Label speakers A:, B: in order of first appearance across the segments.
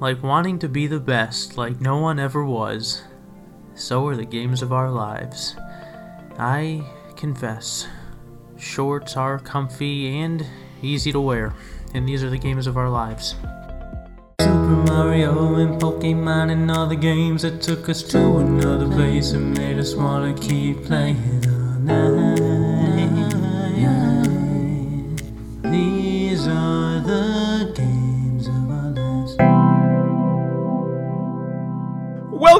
A: like wanting to be the best, like no one ever was. So are the games of our lives. I confess, shorts are comfy and easy to wear, and these are the games of our lives. Super Mario and Pokemon and all the games that took us to another place and made us wanna keep playing all night.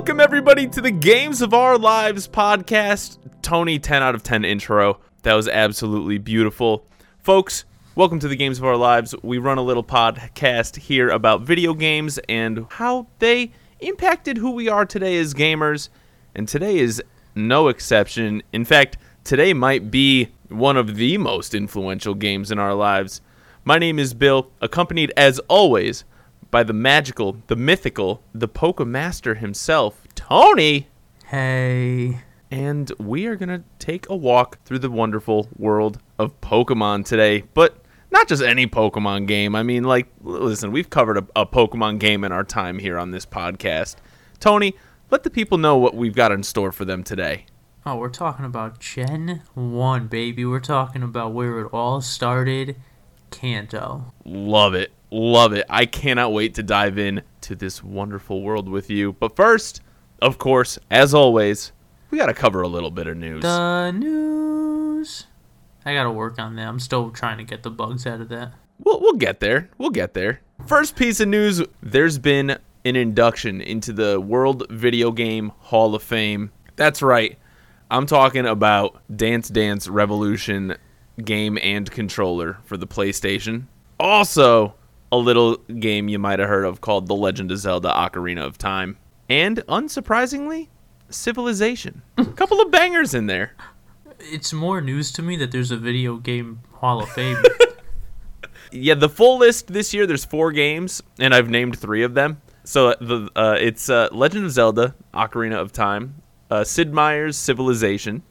B: Welcome, everybody, to the Games of Our Lives podcast. Tony, 10 out of 10 intro. That was absolutely beautiful. Folks, welcome to the Games of Our Lives. We run a little podcast here about video games and how they impacted who we are today as gamers. And today is no exception. In fact, today might be one of the most influential games in our lives. My name is Bill, accompanied as always by the magical, the mythical, the Pokemaster himself, Tony.
A: Hey.
B: And we are going to take a walk through the wonderful world of Pokemon today. But not just any Pokemon game. I mean, like, listen, we've covered a, a Pokemon game in our time here on this podcast. Tony, let the people know what we've got in store for them today.
A: Oh, we're talking about Gen 1, baby. We're talking about where it all started. Kanto.
B: Love it. Love it. I cannot wait to dive in to this wonderful world with you. But first, of course, as always, we got to cover a little bit of news.
A: The news. I gotta work on that. I'm still trying to get the bugs out of that.
B: We'll, we'll get there. We'll get there. First piece of news there's been an induction into the World Video Game Hall of Fame. That's right. I'm talking about Dance Dance Revolution game and controller for the PlayStation. Also, a little game you might have heard of called The Legend of Zelda Ocarina of Time. And unsurprisingly, Civilization. A couple of bangers in there.
A: It's more news to me that there's a video game Hall of Fame.
B: Yeah, the full list this year. There's four games, and I've named three of them. So the uh, it's uh, Legend of Zelda: Ocarina of Time, uh, Sid Meier's Civilization,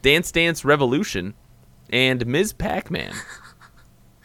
B: Dance Dance Revolution, and Ms. Pac-Man.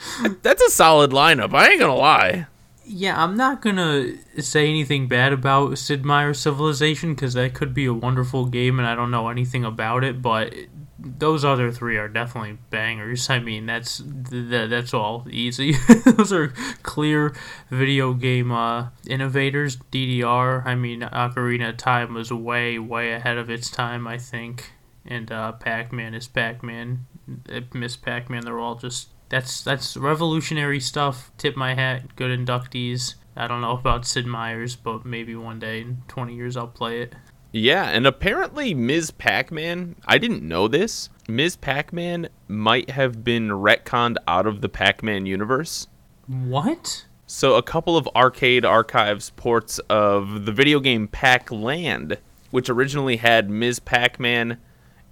B: That's a solid lineup. I ain't gonna lie.
A: yeah, I'm not gonna say anything bad about Sid Meier's Civilization because that could be a wonderful game and I don't know anything about it, but those other three are definitely bangers. I mean, that's th- that's all easy. those are clear video game uh, innovators. DDR. I mean, Ocarina of Time was way way ahead of its time. I think, and uh, Pac-Man is Pac-Man. Uh, Miss Pac-Man. They're all just that's that's revolutionary stuff. Tip my hat. Good inductees. I don't know about Sid Meier's, but maybe one day in 20 years I'll play it.
B: Yeah, and apparently Ms. Pac-Man, I didn't know this. Ms. Pac-Man might have been retconned out of the Pac-Man universe.
A: What?
B: So a couple of arcade archives ports of the video game Pac-Land, which originally had Ms. Pac-Man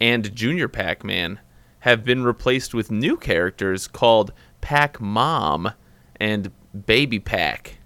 B: and Junior Pac-Man, have been replaced with new characters called Pac-Mom and Baby Pac.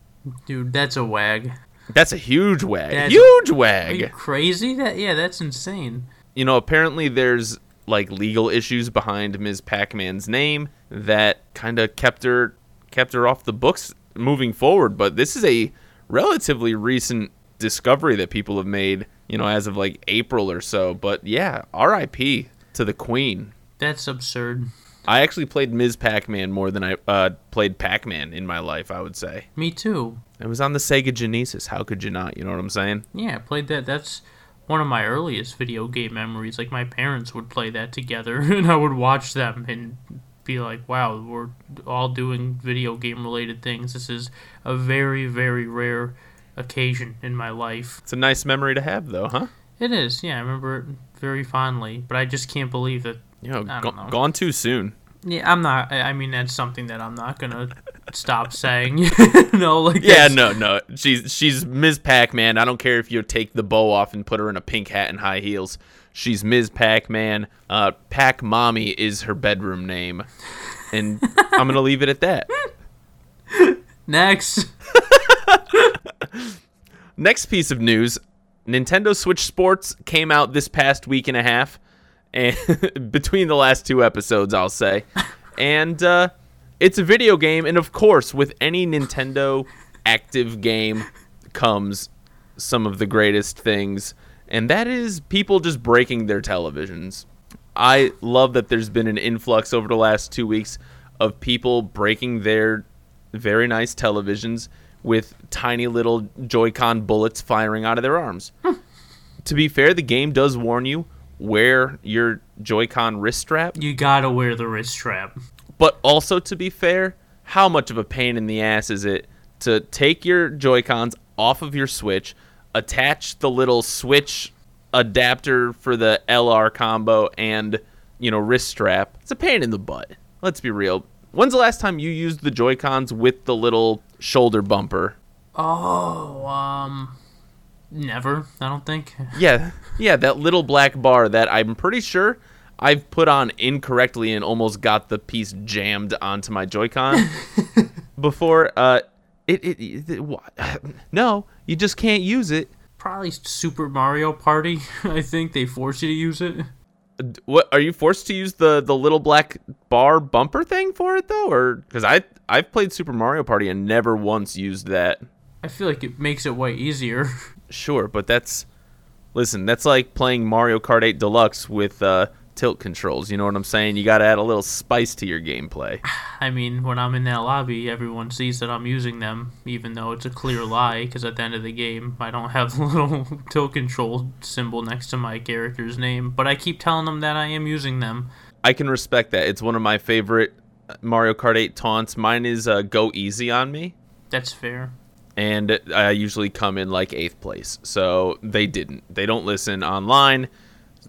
A: Dude, that's a wag.
B: That's a huge wag.
A: That's-
B: huge
A: Are you
B: wag.
A: crazy? That yeah, that's insane.
B: You know, apparently there's like legal issues behind Ms. Pac-Man's name that kind of kept her kept her off the books moving forward, but this is a relatively recent discovery that people have made, you know, as of like April or so. But yeah, RIP to the queen.
A: That's absurd.
B: I actually played Ms. Pac-Man more than I uh, played Pac-Man in my life, I would say.
A: Me too.
B: It was on the Sega Genesis. How could you not? You know what I'm saying?
A: Yeah, I played that. That's one of my earliest video game memories. Like my parents would play that together, and I would watch them and be like, "Wow, we're all doing video game related things. This is a very, very rare occasion in my life."
B: It's a nice memory to have, though, huh?
A: It is. Yeah, I remember it very fondly. But I just can't believe that.
B: You know,
A: I
B: go-
A: know.
B: gone too soon.
A: Yeah, I'm not. I I mean, that's something that I'm not gonna stop saying. no, like
B: Yeah,
A: that's-
B: no, no. She's she's Ms. Pac-Man. I don't care if you take the bow off and put her in a pink hat and high heels. She's Ms. Pac-Man. Uh, Pac Mommy is her bedroom name, and I'm gonna leave it at that.
A: Next.
B: Next piece of news: Nintendo Switch Sports came out this past week and a half, and between the last two episodes, I'll say, and uh, it's a video game, and of course, with any Nintendo active game, comes some of the greatest things, and that is people just breaking their televisions. I love that there's been an influx over the last two weeks of people breaking their very nice televisions with tiny little Joy-Con bullets firing out of their arms. to be fair, the game does warn you wear your Joy-Con wrist strap,
A: You gotta wear the wrist strap.
B: but also to be fair, how much of a pain in the ass is it to take your Joy-Cons off of your Switch, attach the little Switch adapter for the LR combo and, you know, wrist strap? It's a pain in the butt. Let's be real. When's the last time you used the Joy-Cons with the little shoulder bumper?
A: Oh, um, never. I don't think.
B: Yeah, yeah, that little black bar that I'm pretty sure I've put on incorrectly and almost got the piece jammed onto my Joy-Con before. Uh, it, it, it wha- no, you just can't use it.
A: Probably Super Mario Party. I think they force you to use it.
B: What are you forced to use the the little black bar bumper thing for it though, or because I I've played Super Mario Party and never once used that.
A: I feel like it makes it way easier.
B: Sure, but that's listen, that's like playing Mario Kart 8 Deluxe with uh, tilt controls. You know what I'm saying? You got to add a little spice to your gameplay.
A: I mean, when I'm in that lobby, everyone sees that I'm using them, even though it's a clear lie, because at the end of the game, I don't have the little tilt control symbol next to my character's name, but I keep telling them that I am using them.
B: I can respect that. It's one of my favorite Mario Kart 8 taunts. Mine is uh, "Go easy on me,"
A: That's fair.
B: And I usually come in like eighth place. So they didn't. They don't listen online.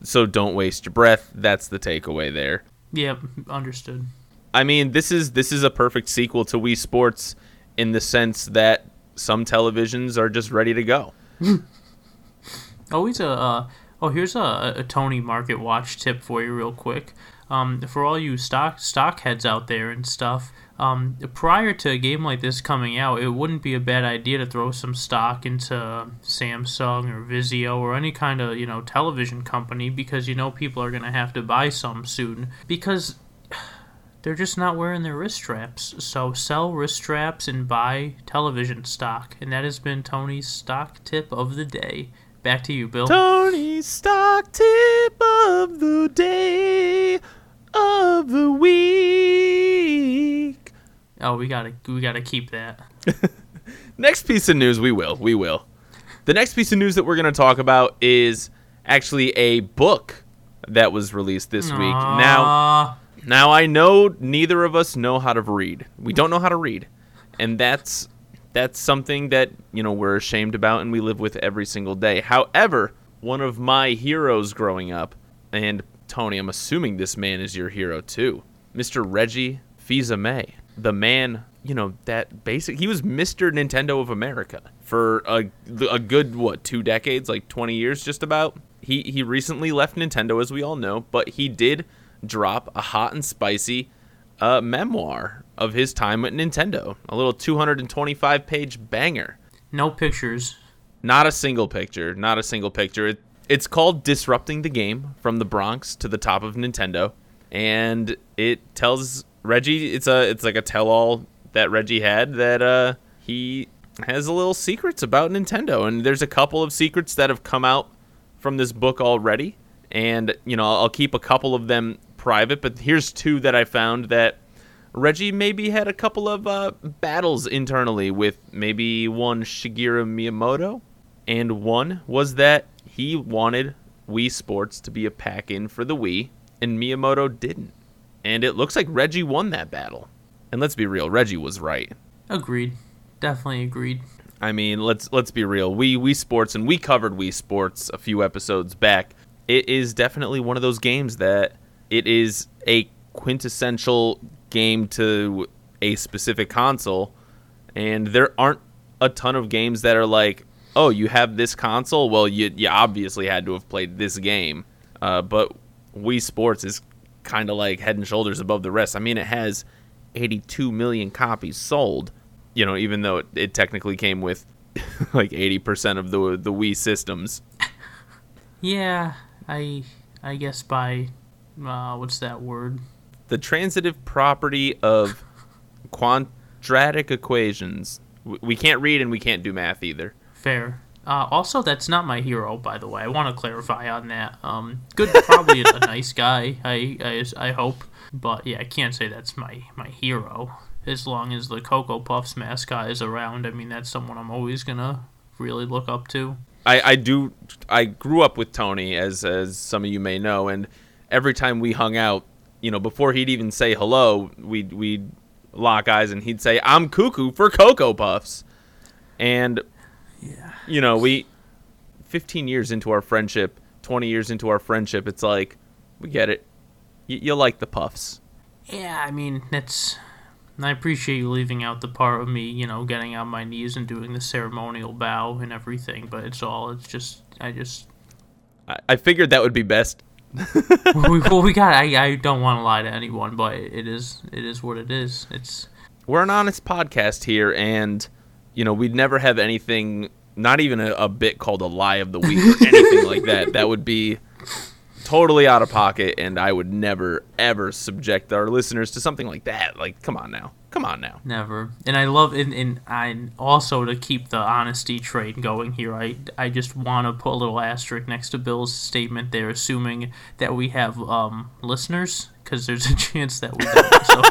B: So don't waste your breath. That's the takeaway there.
A: Yep, understood.
B: I mean, this is this is a perfect sequel to Wii Sports in the sense that some televisions are just ready to go.
A: Always a uh, oh here's a, a Tony Market Watch tip for you real quick. Um, for all you stock stock heads out there and stuff. Um, prior to a game like this coming out, it wouldn't be a bad idea to throw some stock into Samsung or Vizio or any kind of you know television company because you know people are gonna have to buy some soon because they're just not wearing their wrist straps. So sell wrist straps and buy television stock, and that has been Tony's stock tip of the day. Back to you, Bill.
B: Tony's stock tip of the day of the week.
A: Oh, we gotta we gotta keep that.
B: Next piece of news, we will, we will. The next piece of news that we're going to talk about is actually a book that was released this week. Now, Now I know neither of us know how to read. We don't know how to read. And that's that's something that, you know, we're ashamed about and we live with every single day. However, one of my heroes growing up, and Tony, I'm assuming this man is your hero too. Mr. Reggie Fils-Aimé, the man, you know, that basic he was Mr. Nintendo of America for a, a good what, 2 decades, like 20 years just about. He he recently left Nintendo as we all know, but he did drop a hot and spicy uh, memoir of his time at Nintendo. A little 225 page banger.
A: no pictures.
B: Not a single picture. Not a single picture. It, it's called Disrupting the Game from the Bronx to the Top of Nintendo. And it tells Reggie, it's a it's like a tell all that Reggie had that uh, he has a little secrets about Nintendo. And there's a couple of secrets that have come out from this book already. And, you know, I'll keep a couple of them private, but here's two that I found that Reggie maybe had a couple of uh, battles internally with maybe one Shigeru Miyamoto, and one was that he wanted Wii Sports to be a pack in for the Wii, and Miyamoto didn't. And it looks like Reggie won that battle. And let's be real, Reggie was right.
A: Agreed. Definitely agreed.
B: I mean, let's let's be real. We Wii Sports and we covered Wii Sports a few episodes back. It is definitely one of those games that it is a quintessential game to a specific console, and there aren't a ton of games that are like, oh, you have this console. Well, you you obviously had to have played this game. Uh, but Wii Sports is kind of like head and shoulders above the rest. I mean, it has 82 million copies sold. You know, even though it, it technically came with like 80% of the the Wii systems.
A: Yeah, I I guess by uh, what's that word?
B: The transitive property of quadratic equations. We can't read and we can't do math either.
A: fair. Uh, also, that's not my hero, by the way. I want to clarify on that. Um, good, probably a, a nice guy. I, I I hope, but yeah, I can't say that's my my hero. As long as the Cocoa Puffs mascot is around, I mean, that's someone I'm always gonna really look up to.
B: I, I do I grew up with Tony as as some of you may know and every time we hung out, you know, before he'd even say hello, we'd we'd lock eyes and he'd say, I'm cuckoo for Cocoa Puffs. And
A: Yeah.
B: you know, we 15 years into our friendship, 20 years into our friendship, it's like we get it. Y- you like the puffs.
A: Yeah, I mean, that's. I appreciate you leaving out the part of me, you know, getting on my knees and doing the ceremonial bow and everything, but it's all, it's just, I just.
B: I, I figured that would be best.
A: we, well, we got, I, I don't want to lie to anyone, but it is, it is what it is. It's.
B: we're an honest podcast here and you know we'd never have anything not even a, a bit called a lie of the week or anything like that that would be totally out of pocket and i would never ever subject our listeners to something like that like come on now come on now
A: Never. And I love and, and I also to keep the honesty trade going here. I I just want to put a little asterisk next to Bill's statement there, assuming that we have um listeners because there's a chance that we don't. So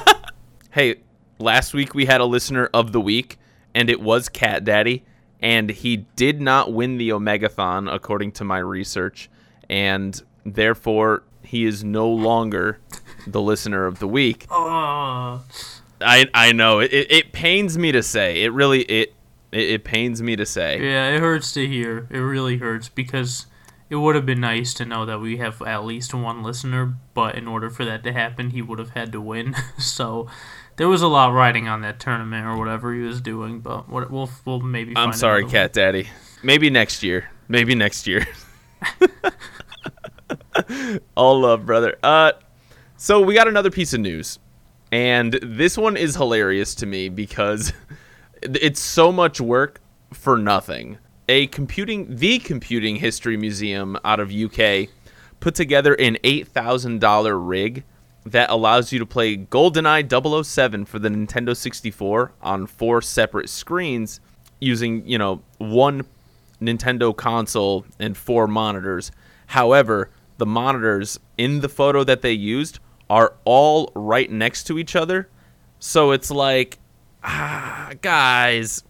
B: hey last week we had a listener of the week and it was cat daddy and he did not win the omegathon according to my research and therefore he is no longer the listener of the week
A: oh,
B: I I know it, it, pains me to say it really it, it it pains me to say
A: yeah, it hurts to hear. It really hurts because it would have been nice to know that we have at least one listener, but in order for that to happen, he would have had to win. so. There was a lot riding on that tournament or whatever he was doing, but what- we'll we'll maybe.
B: I'm sorry cat daddy. Maybe next year. Maybe next year. All love brother. Uh so we got another piece of news and this one is hilarious to me because it's so much work for nothing. A computing the computing history museum out of uk put together an $8000 rig that allows you to play goldeneye 007 for the nintendo 64 on four separate screens using you know one nintendo console and four monitors. However the monitors in the photo that they used are all right next to each other. So it's like ah guys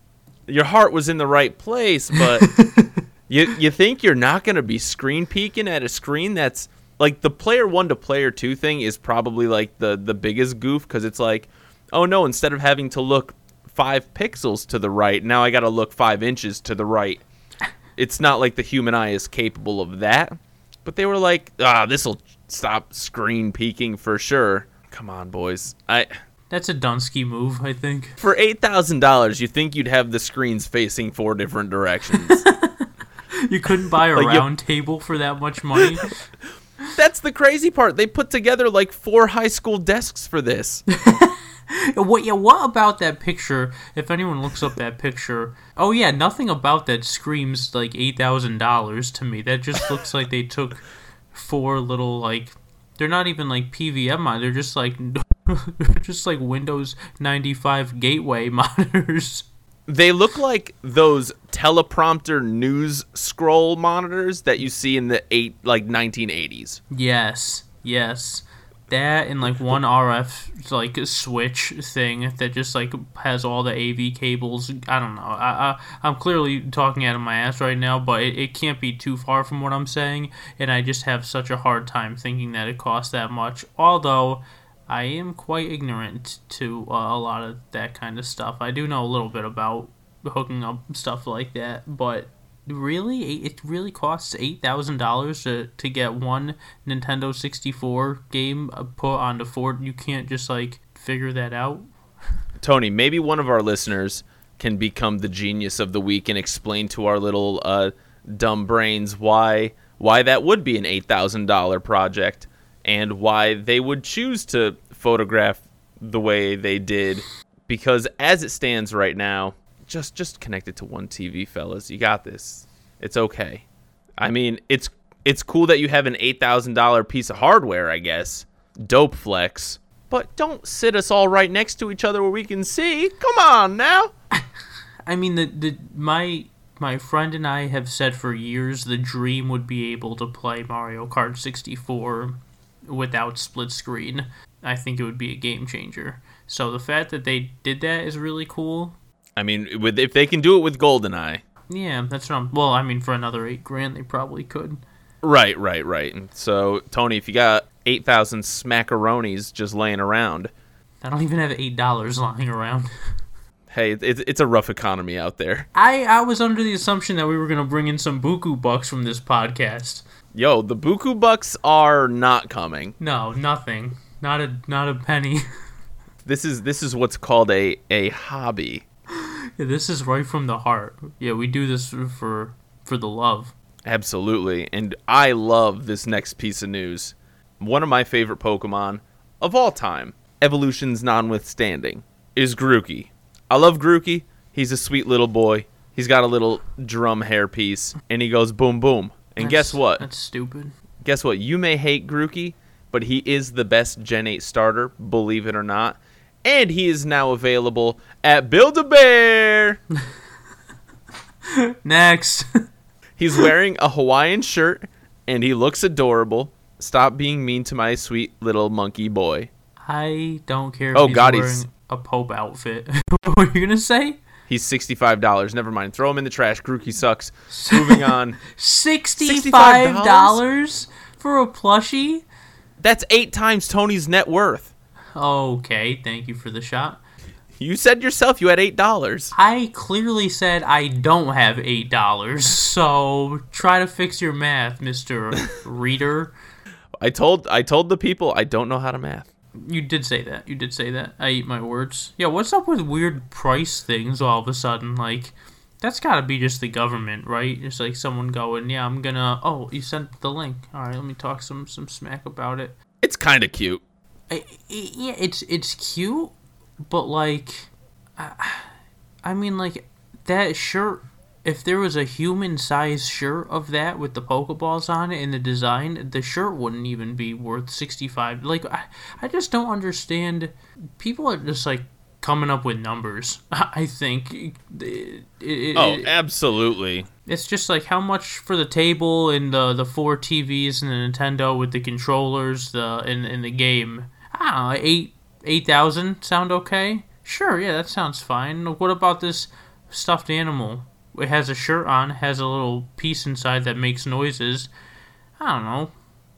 B: your heart was in the right place but you you think you're not going to be screen peeking at a screen that's like the player 1 to player 2 thing is probably like the the biggest goof cuz it's like oh no instead of having to look 5 pixels to the right now I got to look 5 inches to the right it's not like the human eye is capable of that but they were like ah this'll stop screen peeking for sure come on boys I
A: That's a Dunsky move, I think.
B: for eight thousand dollars, you think you'd have the screens facing four different directions?
A: You couldn't buy a
B: Like, you-
A: round table for that much money.
B: That's the crazy part. They put together like four high school desks for this.
A: what? Yeah. What about that picture? If anyone looks up that picture, oh yeah, nothing about that screams like eight thousand dollars to me. That just looks like they took four little like. They're not even like PVM mon- They're just like, just like Windows ninety five gateway monitors.
B: They look like those teleprompter news scroll monitors that you see in the eight like 1980s.
A: Yes, yes. That and like one RF like switch thing that just like has all the AV cables. I don't know. I, I I'm clearly talking out of my ass right now, but it, it can't be too far from what I'm saying, and I just have such a hard time thinking that it costs that much. Although I am quite ignorant to uh, a lot of that kind of stuff. I do know a little bit about hooking up stuff like that, but really, it really costs eight thousand dollars to to get one Nintendo sixty four game uh, put onto Ford. You can't just like figure that out.
B: Tony, maybe one of our listeners can become the genius of the week and explain to our little uh, dumb brains why why that would be an eight thousand dollar project and why they would choose to photograph the way they did. Because as it stands right now, just just connect it to one TV, fellas. You got this. It's okay. I mean, it's it's cool that you have an eight thousand dollar piece of hardware, I guess. Dope flex. But don't sit us all right next to each other where we can see. Come on now.
A: I mean the the my my friend and I have said for years the dream would be able to play Mario Kart 64 without split screen. I think it would be a game changer. So the fact that they did that is really cool.
B: I mean, with if they can do it with GoldenEye.
A: Yeah, that's what I'm. Well, I mean, for another eight grand, they probably could.
B: Right, right, right. And so, Tony, if you got 8,000 smackaronis just laying around,
A: I don't even have eight dollars lying around.
B: hey, it's, it's a rough economy out there.
A: I I was under the assumption that we were gonna bring in some buku bucks from this podcast.
B: Yo, the Buku Bucks are not coming.
A: No, nothing. Not a not a penny.
B: This is this is what's called a a hobby.
A: Yeah, this is right from the heart. Yeah, we do this for for the love.
B: Absolutely. And I love this next piece of news. One of my favorite Pokemon of all time, evolutions notwithstanding, is Grookey. I love Grookey. He's a sweet little boy. He's got a little drum hairpiece, and he goes boom boom. And guess what?
A: That's stupid.
B: Guess what? You may hate Grookey, but he is the best Gen 8 starter, believe it or not. And he is now available at Build a Bear.
A: Next.
B: He's wearing a Hawaiian shirt and he looks adorable. Stop being mean to my sweet little monkey boy.
A: I don't care if
B: Oh,
A: he's
B: God,
A: wearing
B: he's-
A: a Pope outfit. what are you gonna say?
B: He's $65. Never mind. Throw him in the trash. Grookey sucks. Moving on.
A: Sixty-five dollars for a plushie?
B: That's eight times Tony's net worth.
A: Okay, thank you for the shot.
B: You said yourself you had $8.
A: I clearly said I don't have eight dollars, so try to fix your math, Mister Reader.
B: I told I told the people I don't know how to math.
A: You did say that. You did say that. I eat my words. Yeah, what's up with weird price things all of a sudden? Like, that's gotta be just the government, right? It's like someone going, yeah, I'm gonna. Oh, you sent the link. All right, let me talk some some smack about it.
B: It's kind of cute.
A: I, I- yeah, it's it's cute, but like, I, I mean, like that shirt. If there was a human-sized shirt of that with the Pokeballs on it and the design, the shirt wouldn't even be worth sixty-five. Like, I, I just don't understand. People are just like coming up with numbers. I think. It, it,
B: Oh,
A: it-
B: absolutely.
A: it's just like how much for the table and the the four TVs and the Nintendo with the controllers, the in in the game. I don't know, eight eight thousand sound okay? Sure, yeah, that sounds fine. What about this stuffed animal? It has a shirt on, has a little piece inside that makes noises. I don't know.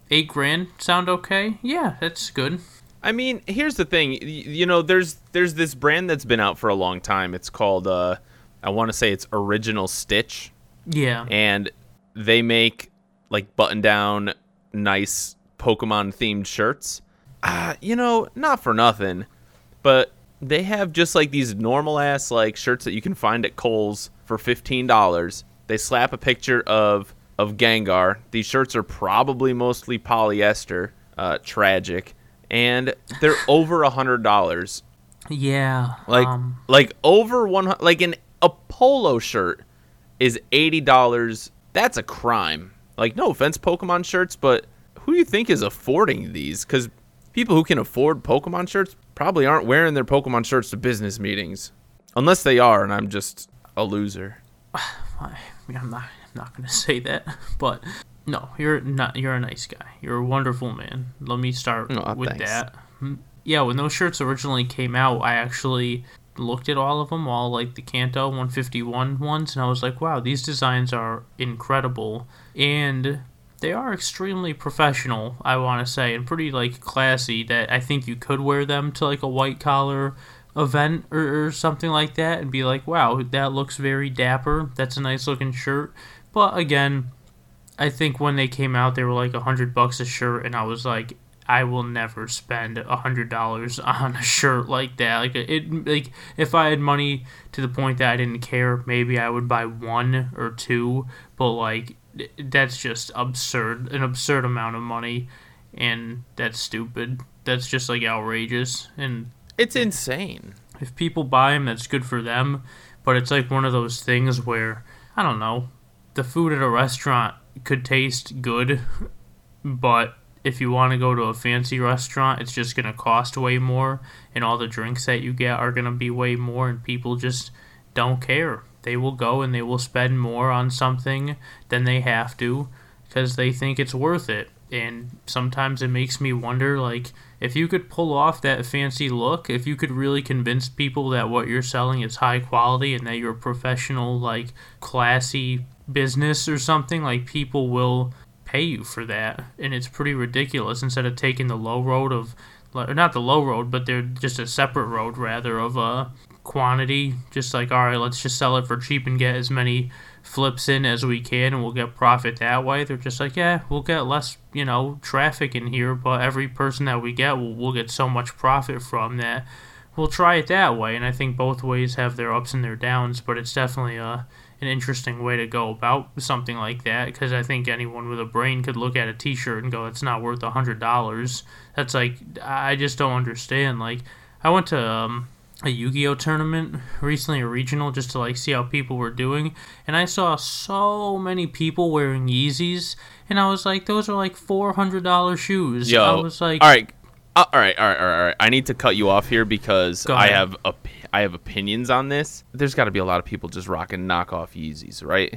A: Eight grand sound okay? Yeah, that's good.
B: I mean, here's the thing. You know, there's there's this brand that's been out for a long time. It's called uh I want to say it's Original Stitch
A: Yeah.
B: and they make like button down nice Pokemon themed shirts. Uh, you know, not for nothing, but they have just like these normal ass like shirts that you can find at Kohl's for $15. They slap a picture of of Gengar. These shirts are probably mostly polyester, uh tragic, and they're over a $100.
A: Yeah.
B: Like
A: um,
B: like over one like an a polo shirt is eighty dollars. That's a crime. Like no offense, Pokemon shirts, but who do you think is affording these? Because people who can afford Pokemon shirts probably aren't wearing their Pokemon shirts to business meetings, unless they are, and I'm just a loser.
A: I mean, I'm not, I'm not gonna say that, but no, you're not. You're a nice guy. You're a wonderful man. Let me start with
B: thanks.
A: that. Hmm. Yeah, when those shirts originally came out, I actually looked at all of them, all like the Kanto 151 ones, and I was like, wow, these designs are incredible, and they are extremely professional. I want to say, and pretty like classy. That I think you could wear them to like a white collar event or, or something like that and be like, wow, that looks very dapper. That's a nice looking shirt. But again, I think when they came out, they were like a hundred bucks a shirt, and I was like, I will never spend a hundred dollars on a shirt like that. Like it, like if I had money to the point that I didn't care, maybe I would buy one or two. But like, that's just absurd, an absurd amount of money, and that's stupid. That's just like outrageous, and
B: It's insane.
A: if people buy them, that's good for them. But it's like one of those things where I don't know, the food at a restaurant could taste good, but if you want to go to a fancy restaurant, it's just gonna cost way more, and all the drinks that you get are gonna be way more, and people just don't care. they will go and they will spend more on something than they have to because they think it's worth it. And sometimes it makes me wonder like if you could pull off that fancy look, if you could really convince people that what you're selling is high quality and that you're a professional like classy business or something, like people will pay you for that. And it's pretty ridiculous instead of taking the low road of not the low road, but they're just a separate road rather of uh quantity. Just like all right, let's just sell it for cheap and get as many flips in as we can, and we'll get profit that way. They're just like, yeah, we'll get less, you know, traffic in here, but every person that we get, we'll, we'll get so much profit from that. We'll try it that way, and I think both ways have their ups and their downs, but it's definitely a an interesting way to go about something like that because I think anyone with a brain could look at a T-shirt and go, "It's not worth a hundred dollars." That's like I just don't understand. Like I went to um, a Yu-Gi-Oh tournament recently, a regional, just to like see how people were doing, and I saw so many people wearing Yeezys, and I was like, "Those are like four hundred dollar shoes."
B: Yo,
A: I was like,
B: all right, uh, all right, all right, all right, all right. I need to cut you off here because I have op- I have opinions on this. There's got to be a lot of people just rocking knockoff Yeezys, right?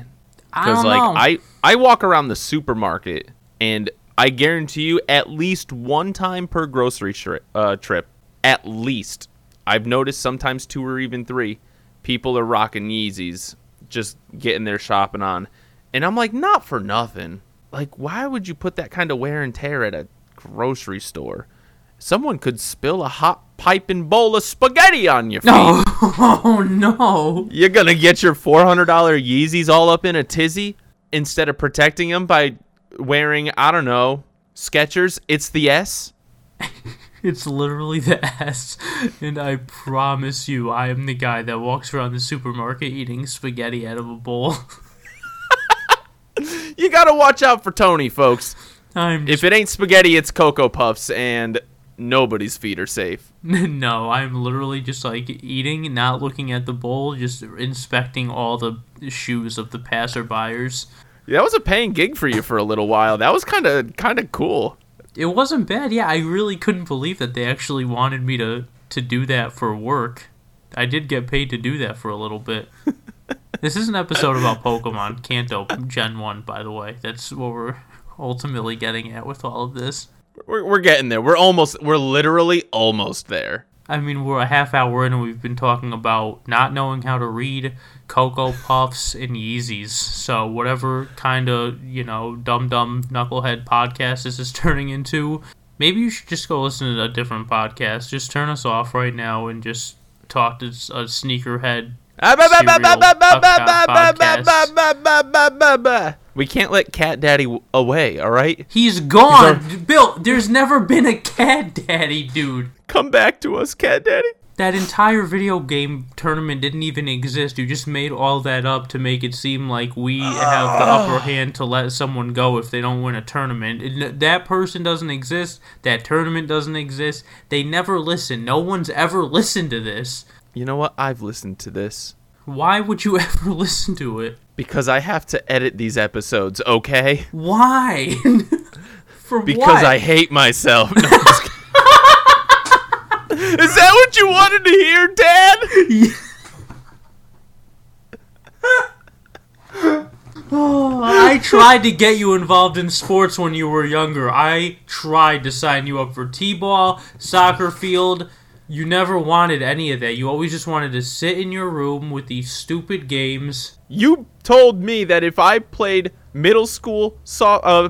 A: Because
B: like
A: know.
B: I I walk around the supermarket and I guarantee you at least one time per grocery tri- uh, trip, at least I've noticed sometimes two or even three, people are rocking Yeezys, just getting their shopping on, and I'm like, not for nothing. Like, why would you put that kind of wear and tear at a grocery store? Someone could spill a hot piping bowl of spaghetti on your feet.
A: no, oh no.
B: You're gonna get your four hundred dollar Yeezys all up in a tizzy instead of protecting them by wearing I don't know Skechers. It's the S.
A: It's literally the S, and I promise you, I am the guy that walks around the supermarket eating spaghetti out of a bowl.
B: You gotta watch out for Tony, folks.
A: I'm
B: If it ain't spaghetti, it's Cocoa Puffs, and nobody's feet are safe.
A: no, I'm literally just like eating, not looking at the bowl, just inspecting all the shoes of the passerbyers.
B: That was a paying gig for you for a little while. That was kind of kind of cool.
A: It wasn't bad. Yeah, I really couldn't believe that they actually wanted me to to do that for work. I did get paid to do that for a little bit. this is an episode about Pokemon Kanto Gen 1, by the way. That's what we're ultimately getting at with all of this.
B: We're, we're getting there. We're almost. We're literally almost there.
A: I mean, we're a half hour in and we've been talking about not knowing how to read, Cocoa Puffs, and Yeezys. So, whatever kind of, you know, dumb dumb knucklehead podcast this is turning into, maybe you should just go listen to a different podcast. Just turn us off right now and just talk to a sneakerhead.
B: We can't let Cat Daddy away, all right?
A: He's gone! Bill, there's never been a cat daddy, dude.
B: Come back to us, Cat Daddy.
A: That entire video game tournament didn't even exist. You just made all that up to make it seem like we have the upper hand to let someone go if they don't win a tournament. That person doesn't exist. That tournament doesn't exist. They never listen. No one's ever listened to this.
B: You know what? I've listened to this
A: Why would you ever listen to it?
B: because I have to edit these episodes, okay?
A: Why? For what
B: Because
A: what?
B: I hate myself. No, I'm just kidding. Is that what you wanted to hear, Dad?
A: Oh, I tried to get you involved in sports when you were younger. I tried to sign you up for T-ball, soccer field. You never wanted any of that. You always just wanted to sit in your room with these stupid games.
B: You told me that if I played middle school so- uh,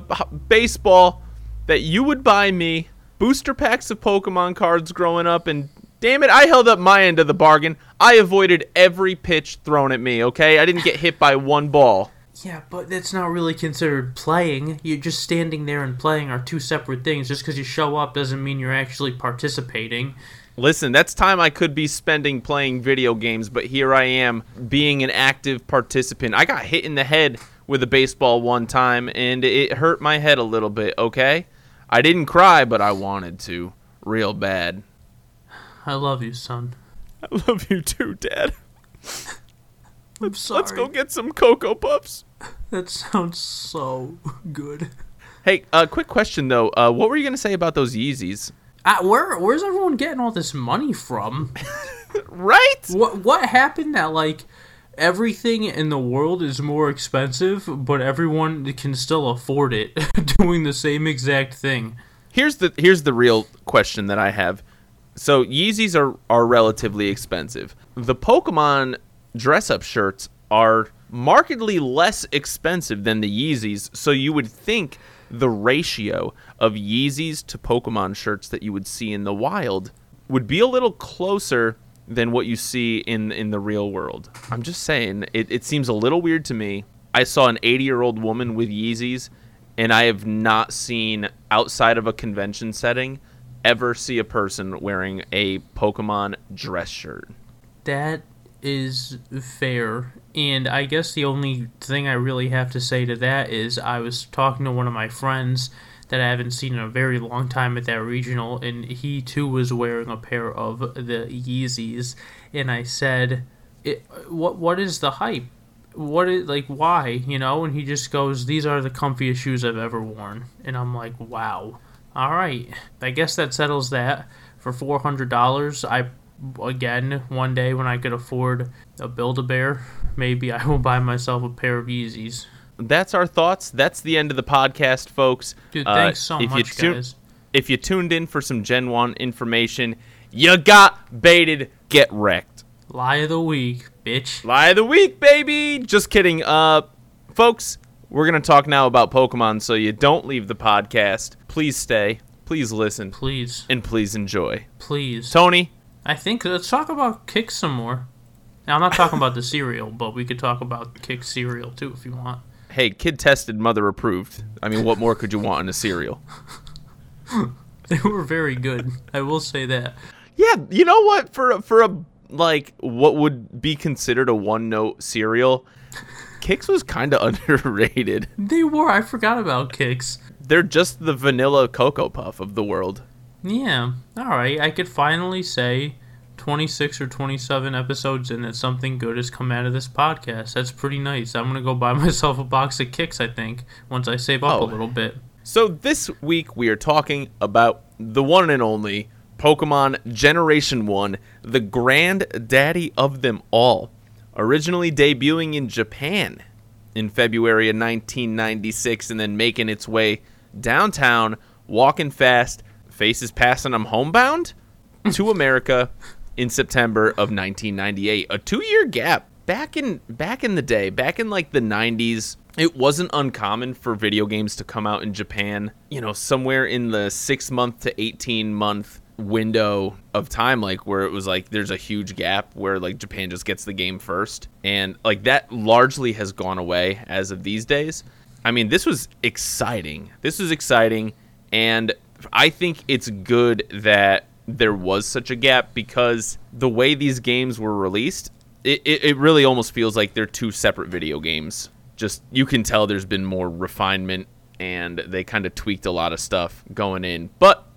B: baseball, that you would buy me booster packs of Pokemon cards growing up, and damn it, I held up my end of the bargain. I avoided every pitch thrown at me, okay? I didn't get hit by one ball.
A: Yeah, but that's not really considered playing. You're just standing there and playing are two separate things. Just because you show up doesn't mean you're actually participating.
B: Listen, that's time I could be spending playing video games, but here I am being an active participant. I got hit in the head with a baseball one time, and it hurt my head a little bit, okay? I didn't cry, but I wanted to. Real bad.
A: I love you, son.
B: I love you too, Dad.
A: I'm sorry.
B: Let's go get some Cocoa Puffs.
A: That sounds so good.
B: Hey, uh, quick question though. Uh, what were you gonna say about those Yeezys?
A: Uh, where where's everyone getting all this money from?
B: Right?
A: What what happened that like everything in the world is more expensive, but everyone can still afford it doing the same exact thing.
B: Here's the here's the real question that I have. So Yeezys are are relatively expensive. The Pokemon dress up shirts are markedly less expensive than the Yeezys, so you would think the ratio of Yeezys to Pokemon shirts that you would see in the wild would be a little closer than what you see in in the real world. I'm just saying, it, it seems a little weird to me. I saw an 80 year old woman with Yeezys, and I have not seen outside of a convention setting ever see a person wearing a Pokemon dress shirt.
A: That is fair. And I guess the only thing I really have to say to that is I was talking to one of my friends that I haven't seen in a very long time at that regional, and he too was wearing a pair of the Yeezys. And I said, "What what is the hype? What is like why you know?" And he just goes, "These are the comfiest shoes I've ever worn." And I'm like, "Wow, all right, I guess that settles that." For four hundred dollars, I again one day when I could afford a Build a Bear, maybe I will buy myself a pair of Yeezys.
B: That's our thoughts. That's the end of the podcast, folks.
A: Dude,
B: Uh,
A: thanks so much,
B: tu-
A: guys.
B: If you tuned in for some Gen 1 information, you got baited. Get wrecked.
A: Lie of the week, bitch.
B: Lie of the week, baby. Just kidding. Uh, folks, we're gonna talk now about Pokemon, so you don't leave the podcast. Please stay. Please listen,
A: Please,
B: and please enjoy.
A: please.
B: Tony,
A: I think let's talk about Kix some more. Now I'm not talking about the cereal, but we could talk about Kix cereal too if you want.
B: hey, kid tested, mother approved. I mean, what more could you want in a cereal?
A: They were very good. I will say that.
B: Yeah, you know what? For a, for a like what would be considered a one note cereal, Kix was kind of underrated.
A: They were. I forgot about Kix.
B: They're just the vanilla cocoa puff of the world.
A: Yeah. All right. I could finally say 26 or 27 episodes in that something good has come out of this podcast. That's pretty nice. I'm going to go buy myself a box of Kix, I think, once I save up
B: Oh.
A: a little bit.
B: So this week we are talking about the one and only Pokemon Generation 1, the granddaddy of them all. Originally debuting in Japan in February of 1996 and then making its way downtown, walking fast, faces passing them homebound to America in September of 1998. A 2-year gap. Back in back in the day, back in like the 90s, it wasn't uncommon for video games to come out in Japan, you know, somewhere in the 6 month to 18 month window of time like where it was like there's a huge gap where like Japan just gets the game first and like that largely has gone away as of these days. I mean, this was exciting. This was exciting and I think it's good that there was such a gap because the way these games were released, it, it, it really almost feels like they're two separate video games. Just you can tell there's been more refinement and they kind of tweaked a lot of stuff going in. But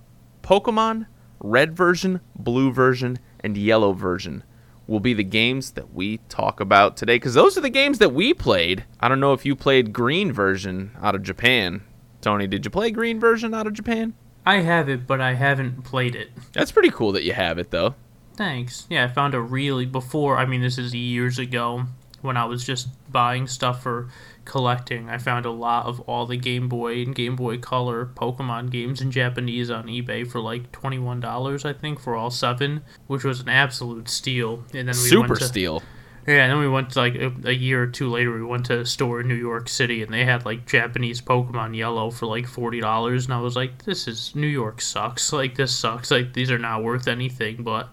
B: Pokemon Red version, Blue version, and Yellow version will be the games that we talk about today because those are the games that we played. I don't know if you played Green version out of Japan. Tony, did you play Green version out of Japan?
A: I have it, but I haven't played it.
B: That's pretty cool that you have it though.
A: Thanks. Yeah, I found a really before. I mean, this is years ago when I was just buying stuff for collecting. I found a lot of all the Game Boy and Game Boy Color Pokemon games in Japanese on eBay for like twenty one dollars, I think, for all seven, which was an absolute steal. And then we
B: Super
A: went to,
B: steal.
A: Yeah, and then we went to like a, a year or two later. We went to a store in New York City, and they had like Japanese Pokemon Yellow for like forty dollars, and I was like, "This is New York sucks. Like this sucks. Like these are not worth anything." But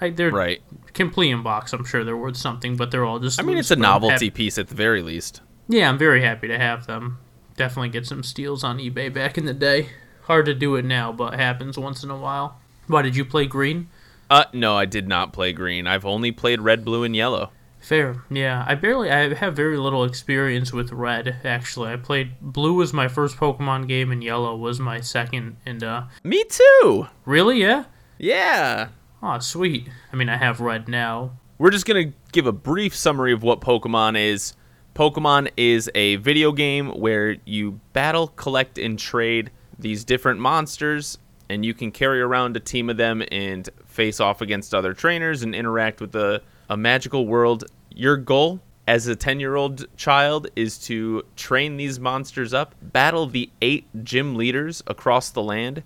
A: I, they're
B: Right.
A: complete in box. I'm sure they're worth something, but they're all just.
B: I mean, it's a novelty piece at the very least.
A: yeah, I'm very happy to have them. Definitely get some steals on eBay back in the day. Hard to do it now, but happens once in a while. Why did you play green?
B: Uh, no, I did not play green. I've only played red, blue, and yellow.
A: Fair, yeah. I barely, I have very little experience with red. Actually, I played blue was my first Pokemon game, and yellow was my second. And uh,
B: Me too.
A: really, yeah.
B: Yeah.
A: Oh, sweet. I mean, I have red now.
B: We're just going to give a brief summary of what Pokemon is. Pokemon is a video game where you battle, collect, and trade these different monsters, and you can carry around a team of them and face off against other trainers and interact with a, a magical world. Your goal as a 10 year old child is to train these monsters up, battle the eight gym leaders across the land,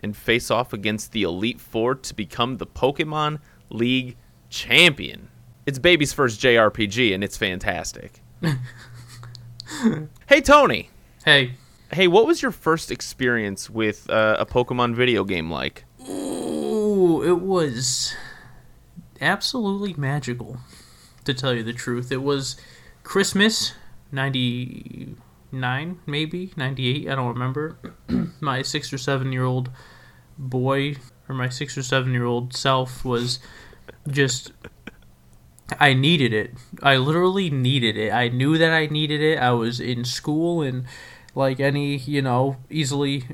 B: and face off against the Elite Four to become the Pokemon League champion. It's baby's first JRPG, and it's fantastic. hey, Tony.
A: Hey.
B: Hey, what was your first experience with uh, a Pokemon video game like?
A: Ooh, it was absolutely magical, to tell you the truth. It was Christmas, 99, maybe, 98, I don't remember. my six or seven year old boy, or my six or seven year old self, was just. I needed it. I literally needed it. I knew that I needed it. I was in school, and like any, you know, easily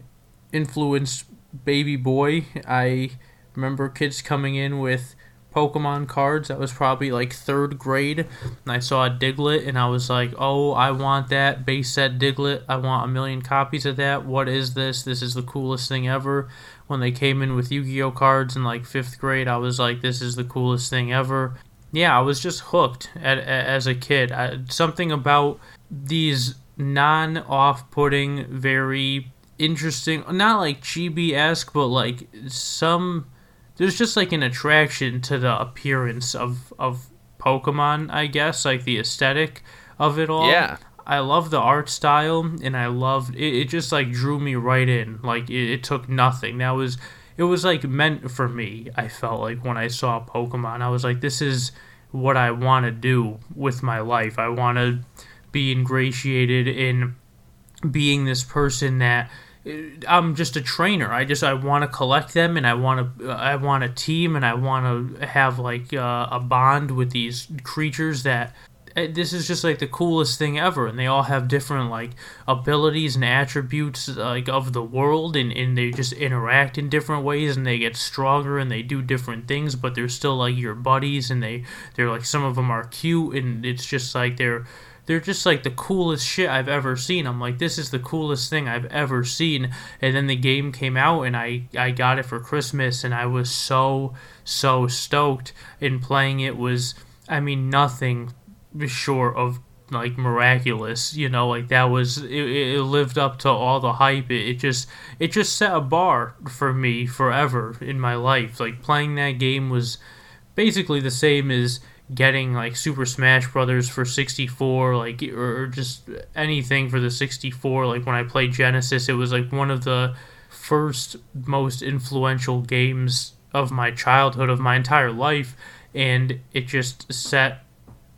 A: influenced baby boy, I remember kids coming in with Pokemon cards. That was probably like third grade. And I saw a Diglett and I was like, oh, I want that base set Diglett. I want a million copies of that. What is this? This is the coolest thing ever. When they came in with Yu Gi Oh cards in like fifth grade, I was like, this is the coolest thing ever. Yeah, I was just hooked at, at as a kid. I, something about these non off putting, very interesting, not like chibi esque, but like some there's just like an attraction to the appearance of of Pokemon, I guess, like the aesthetic of it all.
B: Yeah.
A: I love the art style, and I loved it. It just like drew me right in. Like it, it took nothing. That was it was like meant for me. I felt like when I saw Pokemon, I was like, this is what I want to do with my life. I want to be ingratiated in being this person that I'm just a trainer. I just I want to collect them, and I want to I want a team, and I want to have like uh, a bond with these creatures that. uh, This is just like the coolest thing ever, and they all have different like abilities and attributes like of the world, and, and they just interact in different ways, and they get stronger, and they do different things, but they're still like your buddies, and they they're like some of them are cute, and it's just like they're they're just like the coolest shit I've ever seen. I'm like, this is the coolest thing I've ever seen. And then the game came out, and I I got it for Christmas, and I was so so stoked. And playing it was, I mean, nothing short of like miraculous. You know, like that was it, it lived up to all the hype. It, it just it just set a bar for me forever in my life. Like playing that game was basically the same as getting like Super Smash Brothers for 64 like or just anything for the 64 like when I played Genesis it was like one of the first most influential games of my childhood of my entire life and it just set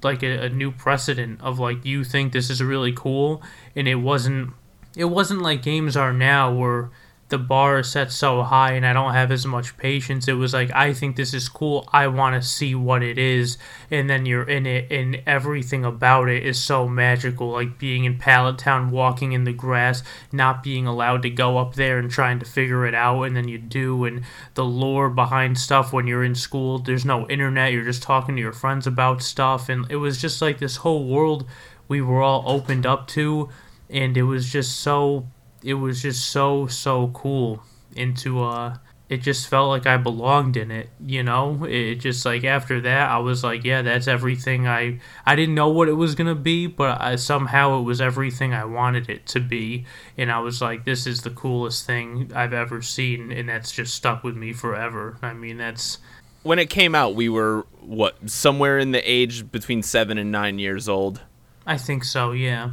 A: like a, a new precedent of like you think this is really cool and it wasn't it wasn't like games are now where the bar is set so high and I don't have as much patience. It was like I think this is cool. I want to see what it is, and then you're in it, and everything about it is so magical. Like being in Pallet Town, walking in the grass, not being allowed to go up there and trying to figure it out, and then you do, and the lore behind stuff when you're in school. There's no internet. You're just talking to your friends about stuff, and it was just like this whole world we were all opened up to, and it was just so it was just so so cool into uh it just felt like I belonged in it, you know? It just like after that I was like, yeah, that's everything I I didn't know what it was going to be, but I, somehow it was everything I wanted it to be, and I was like, this is the coolest thing I've ever seen and that's just stuck with me forever. I mean, that's
B: When it came out, we were what somewhere in the age between seven and nine years old.
A: I think so, yeah.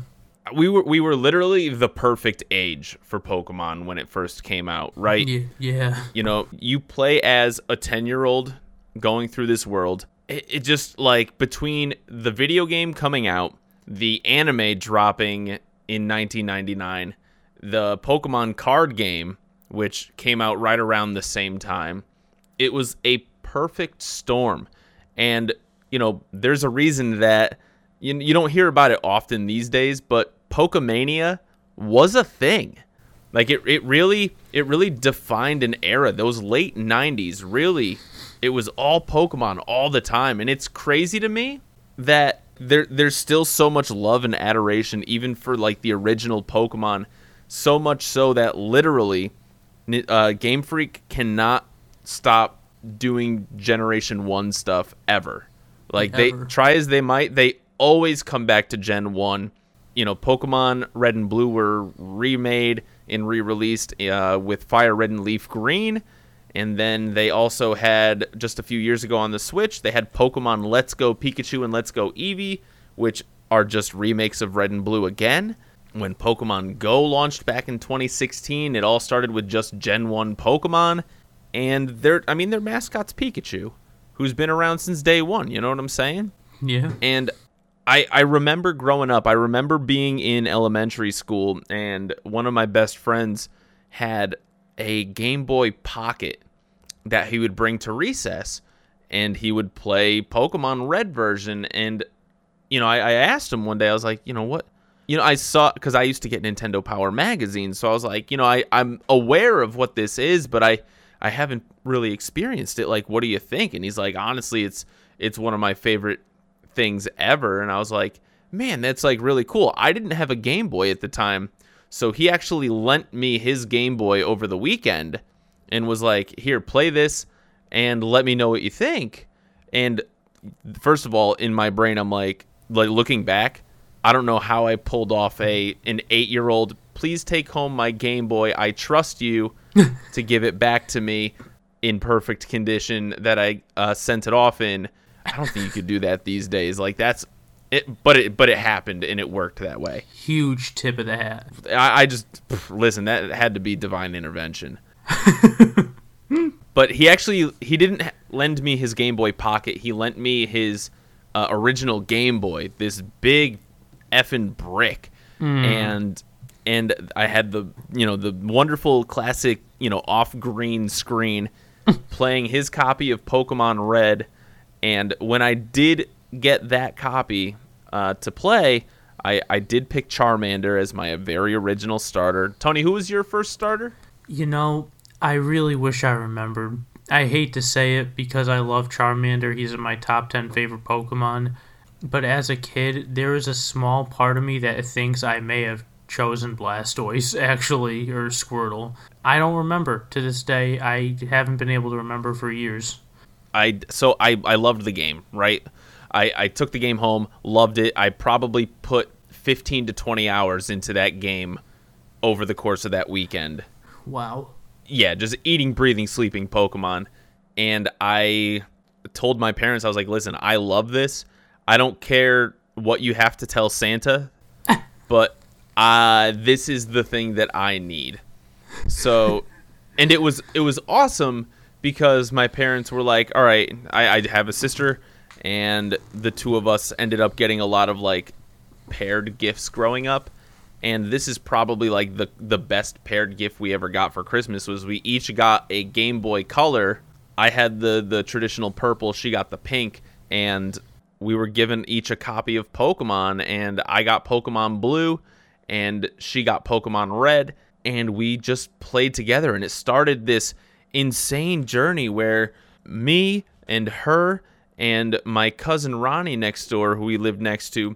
B: We were we were literally the perfect age for Pokemon when it first came out, right?
A: Yeah.
B: You know, you play as a 10 year old going through this world. It, it just like between the video game coming out, the anime dropping in 1999, the Pokemon card game, which came out right around the same time, it was a perfect storm. And, you know, there's a reason that you, you don't hear about it often these days, but Pokemania was a thing. Like it, it really it really defined an era. Those late 90s really it was all Pokemon all the time and it's crazy to me that there there's still so much love and adoration even for like the original Pokemon so much so that literally uh, Game Freak cannot stop doing generation 1 stuff ever. Like
A: Ever.
B: they try as they might they always come back to Gen 1. You know, Pokemon Red and Blue were remade and re released uh, with Fire Red and Leaf Green. And then they also had, just a few years ago on the Switch, they had Pokemon Let's Go Pikachu and Let's Go Eevee, which are just remakes of Red and Blue again. When Pokemon Go launched back in 2016, it all started with just Gen 1 Pokemon. And their, I mean, their mascot's Pikachu, who's been around since day one. You know what I'm saying?
A: Yeah.
B: And I, I remember growing up, I remember being in elementary school, and one of my best friends had a Game Boy Pocket that he would bring to recess, and he would play Pokemon Red version. And, you know, I, I asked him one day, I was like, you know, what? You know, I saw, because I used to get Nintendo Power magazine, so I was like, you know, I, I'm aware of what this is, but I, I haven't really experienced it. Like, what do you think? And he's like, honestly, it's it's one of my favorite things ever. And I was like, man, that's like really cool. I didn't have a Game Boy at the time. So he actually lent me his Game Boy over the weekend and was like, here, play this and let me know what you think. And first of all, in my brain, I'm like, like looking back, I don't know how I pulled off a an eight year old. Please take home my Game Boy. I trust you to give it back to me in perfect condition that I uh, sent it off in. I don't think you could do that these days. Like that's it, but it but it happened and it worked that way.
A: Huge tip of the hat.
B: I, I just pff, listen. That had to be divine intervention. but he actually he didn't lend me his Game Boy Pocket. He lent me his uh, original Game Boy, this big effing brick, and and I had the you know the wonderful classic you know off green screen playing his copy of Pokemon Red, and when I did get that copy uh, to play. I, I did pick Charmander as my very original starter. Tony, who was your first starter?
A: You know, I really wish I remembered. I hate to say it because I love Charmander. He's in my top 10 favorite Pokemon. But as a kid, there is a small part of me that thinks I may have chosen Blastoise, actually, or Squirtle. I don't remember to this day. I haven't been able to remember for years.
B: I so I I loved the game, right? I I took the game home, loved it. I probably put 15 to 20 hours into that game over the course of that weekend.
A: Wow.
B: Yeah, just eating, breathing, sleeping Pokemon. And I told my parents I was like, "Listen, I love this. I don't care what you have to tell Santa, but uh this is the thing that I need." So, and it was it was awesome because my parents were like, "All right, I, I have a sister, and the two of us ended up getting a lot of like paired gifts growing up." And this is probably like the the best paired gift we ever got for Christmas was we each got a Game Boy Color. I had the the traditional purple, she got the pink, and we were given each a copy of Pokemon and I got Pokemon Blue and she got Pokemon Red and we just played together and it started this insane journey where me and her and my cousin Ronnie next door who we lived next to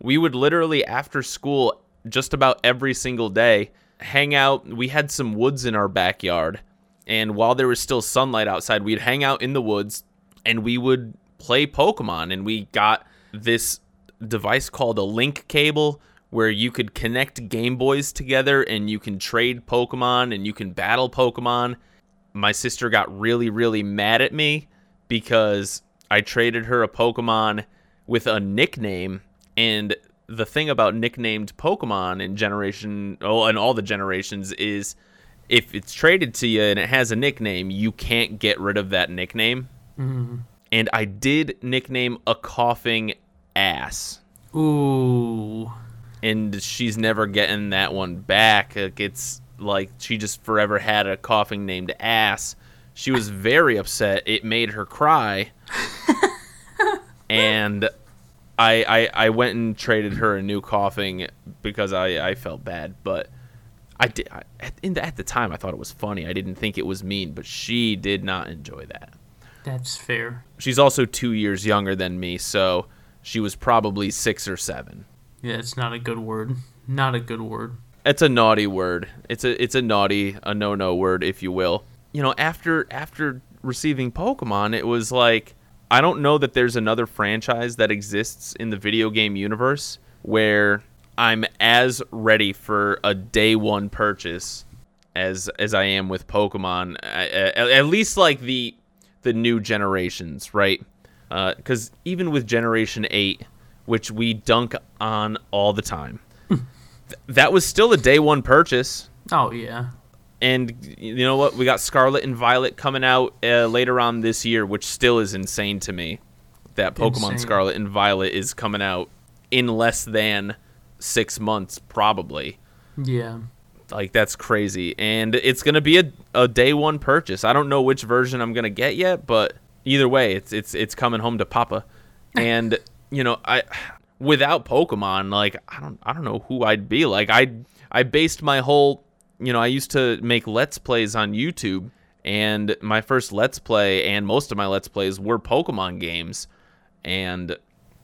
B: we would literally after school just about every single day hang out we had some woods in our backyard and while there was still sunlight outside we'd hang out in the woods and we would play Pokemon and we got this device called a link cable where you could connect Game Boys together and you can trade Pokemon and you can battle Pokemon. My sister got really, really mad at me because I traded her a Pokemon with a nickname. And the thing about nicknamed Pokemon in generation, oh, and all the generations is if it's traded to you and it has a nickname, you can't get rid of that nickname. Mm-hmm. And I did nickname a Koffing ass
A: Ooh.
B: and she's never getting that one back. Like, It's like she just forever had a Koffing named ass. She was very upset. It made her cry, and I, I I went and traded her a new Koffing because I, I felt bad. But I did I, at, in the, at the time I thought it was funny. I didn't think it was mean, but she did not enjoy that.
A: That's fair.
B: She's also two years younger than me, so she was probably six or seven.
A: Yeah, it's not a good word. Not a good word.
B: It's a naughty word. It's a it's a naughty a no no word, if you will. You know, after after receiving Pokemon, it was like I don't know that there's another franchise that exists in the video game universe where I'm as ready for a day one purchase as as I am with Pokemon. At, at least like the the new generations, right? Because uh, even with Generation Eight, which we dunk on all the time, th- that was still a day one purchase.
A: Oh yeah.
B: And you know what? We got Scarlet and Violet coming out uh, later on this year, which still is insane to me. That Pokemon insane. Scarlet and Violet is coming out in less than six months, probably.
A: Yeah.
B: Like that's crazy, and it's gonna be a, a day one purchase. I don't know which version I'm gonna get yet, but either way, it's it's it's coming home to Papa. And you know, I without Pokemon, like I don't I don't know who I'd be. Like I I based my whole you know I used to make let's plays on YouTube, and my first let's play and most of my let's plays were Pokemon games, and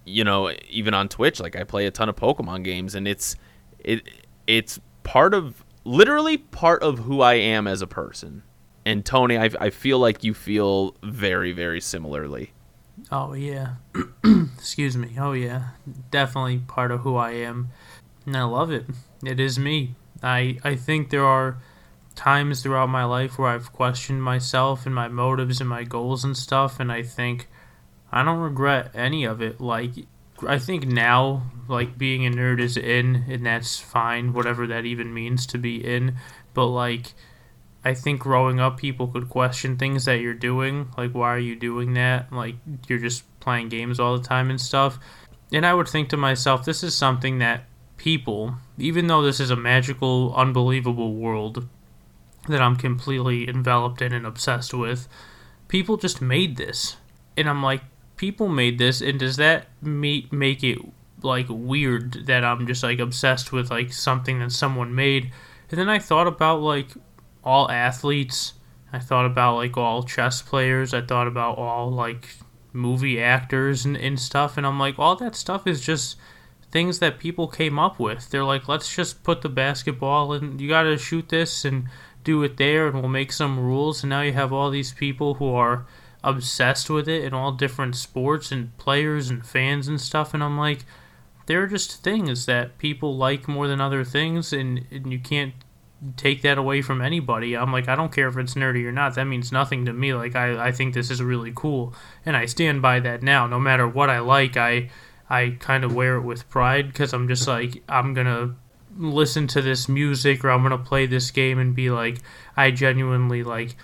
B: you know even on Twitch, like I play a ton of Pokemon games, and it's it it's part of literally part of who I am as a person. And Tony, I, I feel like you feel very, very similarly.
A: Oh, yeah. Excuse me. Oh, yeah. Definitely part of who I am. And I love it. It is me. I, I think there are times throughout my life where I've questioned myself and my motives and my goals and stuff. And I think I don't regret any of it. Like, I think now, like being a nerd is in, and that's fine, whatever that even means to be in. But like, I think growing up, people could question things that you're doing, like why are you doing that? Like you're just playing games all the time and stuff. And I would think to myself, this is something that people, even though this is a magical, unbelievable world that I'm completely enveloped in and obsessed with, people just made this. And I'm like, people made this, and does that make make it like weird that I'm just like obsessed with like something that someone made? And then I thought about like all athletes. I thought about like all chess players. I thought about all like movie actors and, and stuff. And I'm like, all that stuff is just things that people came up with. They're like, let's just put the basketball and you got to shoot this and do it there and we'll make some rules. And now you have all these people who are obsessed with it in all different sports and players and fans and stuff. And I'm like, there are just things that people like more than other things, and, and you can't take that away from anybody. I'm like, I don't care if it's nerdy or not. That means nothing to me. Like, I, I think this is really cool, and I stand by that now. No matter what I like, I I kind of wear it with pride because I'm just like, I'm gonna listen to this music or I'm gonna play this game and be like, I genuinely like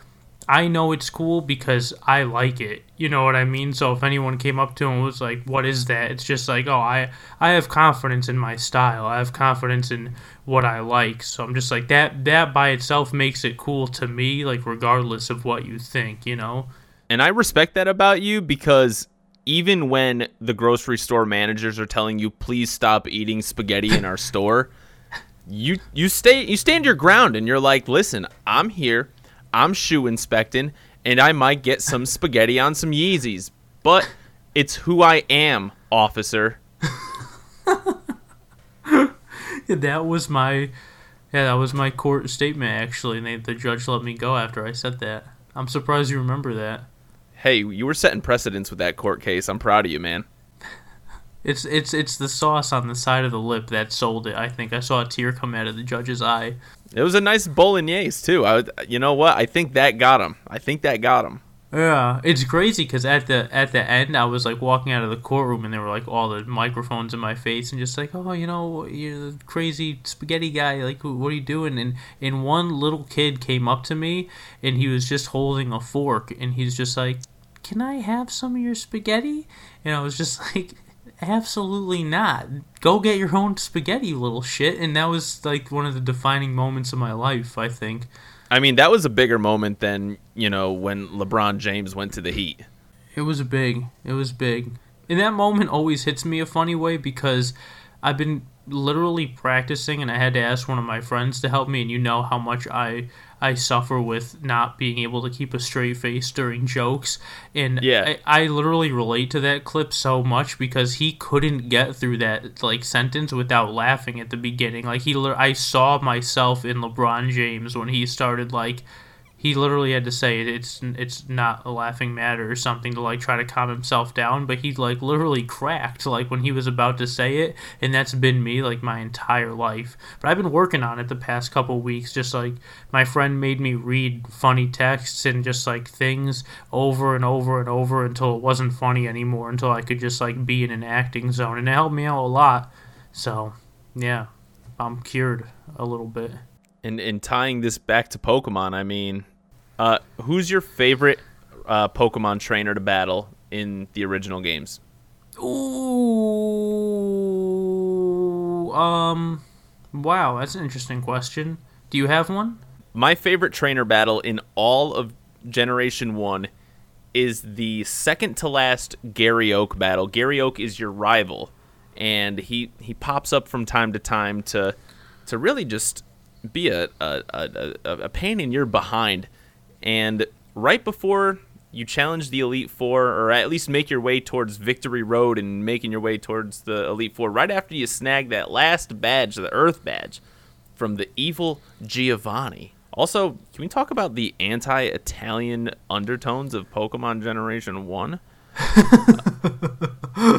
A: I know it's cool because I like it. You know what I mean? So if anyone came up to him and was like, "What is that?" It's just like, "Oh, I I have confidence in my style. I have confidence in what I like." So I'm just like that that by itself makes it cool to me, like regardless of what you think, you know?
B: And I respect that about you because even when the grocery store managers are telling you, "Please stop eating spaghetti in our store," you you stay you stand your ground and you're like, "Listen, I'm here I'm shoe inspecting, and I might get some spaghetti on some Yeezys. But it's who I am, officer.
A: that was my yeah, that was my court statement actually, and they, the judge let me go after I said that. I'm surprised you remember that.
B: Hey, you were setting precedents with that court case. I'm proud of you, man.
A: It's it's it's the sauce on the side of the lip that sold it. I think I saw a tear come out of the judge's eye.
B: It was a nice bolognese too. I, you know what? I think that got him. I think that got him.
A: Yeah, it's crazy because at the at the end, I was like walking out of the courtroom, and there were like all the microphones in my face, and just like, oh, you know, you're the crazy spaghetti guy. Like, what are you doing? And and one little kid came up to me, and he was just holding a fork, and he's just like, "Can I have some of your spaghetti?" And I was just like, absolutely not. Go get your own spaghetti, you little shit. And that was like one of the defining moments of my life, I think.
B: I mean, that was a bigger moment than, you know, when LeBron James went to the Heat.
A: It was big. It was big. And that moment always hits me a funny way because I've been literally practicing and I had to ask one of my friends to help me and you know how much I I suffer with not being able to keep a straight face during jokes. And
B: yeah.
A: I, I literally relate to that clip so much because he couldn't get through that like sentence without laughing at the beginning. Like he, I saw myself in LeBron James when he started like he literally had to say it's it's not a laughing matter or something to like try to calm himself down but he like literally cracked like when he was about to say it and that's been me like my entire life. But i've been working on it the past couple weeks just like my friend made me read funny texts and just like things over and over and over until it wasn't funny anymore until i could just like be in an acting zone and it helped me out a lot. So yeah i'm cured a little bit.
B: And and tying this back to Pokemon, I mean, uh, who's your favorite uh, Pokemon trainer to battle in the original games?
A: Ooh, um, wow, that's an interesting question. Do you have one?
B: My favorite trainer battle in all of Generation 1 is the second to last Gary Oak battle. Gary Oak is your rival, and he, he pops up from time to time to to really just be a, a, a, a pain in your behind. And right before you challenge the Elite Four, or at least make your way towards Victory Road and making your way towards the Elite Four, right after you snag that last badge, the Earth badge, from the evil Giovanni. Also, can we talk about the anti Italian undertones of Pokemon Generation 1?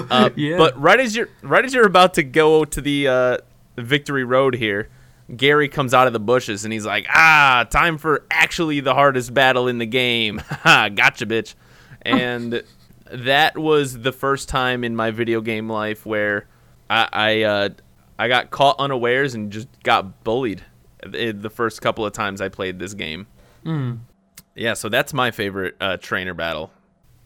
B: uh,
A: Yeah.
B: But right as you're right as you're about to go to the uh, Victory Road here, Gary comes out of the bushes and he's like, "Ah, time for actually the hardest battle in the game." Gotcha, bitch. And that was the first time in my video game life where I I, uh, I got caught unawares and just got bullied the first couple of times I played this game.
A: Mm.
B: Yeah, so that's my favorite uh, trainer battle.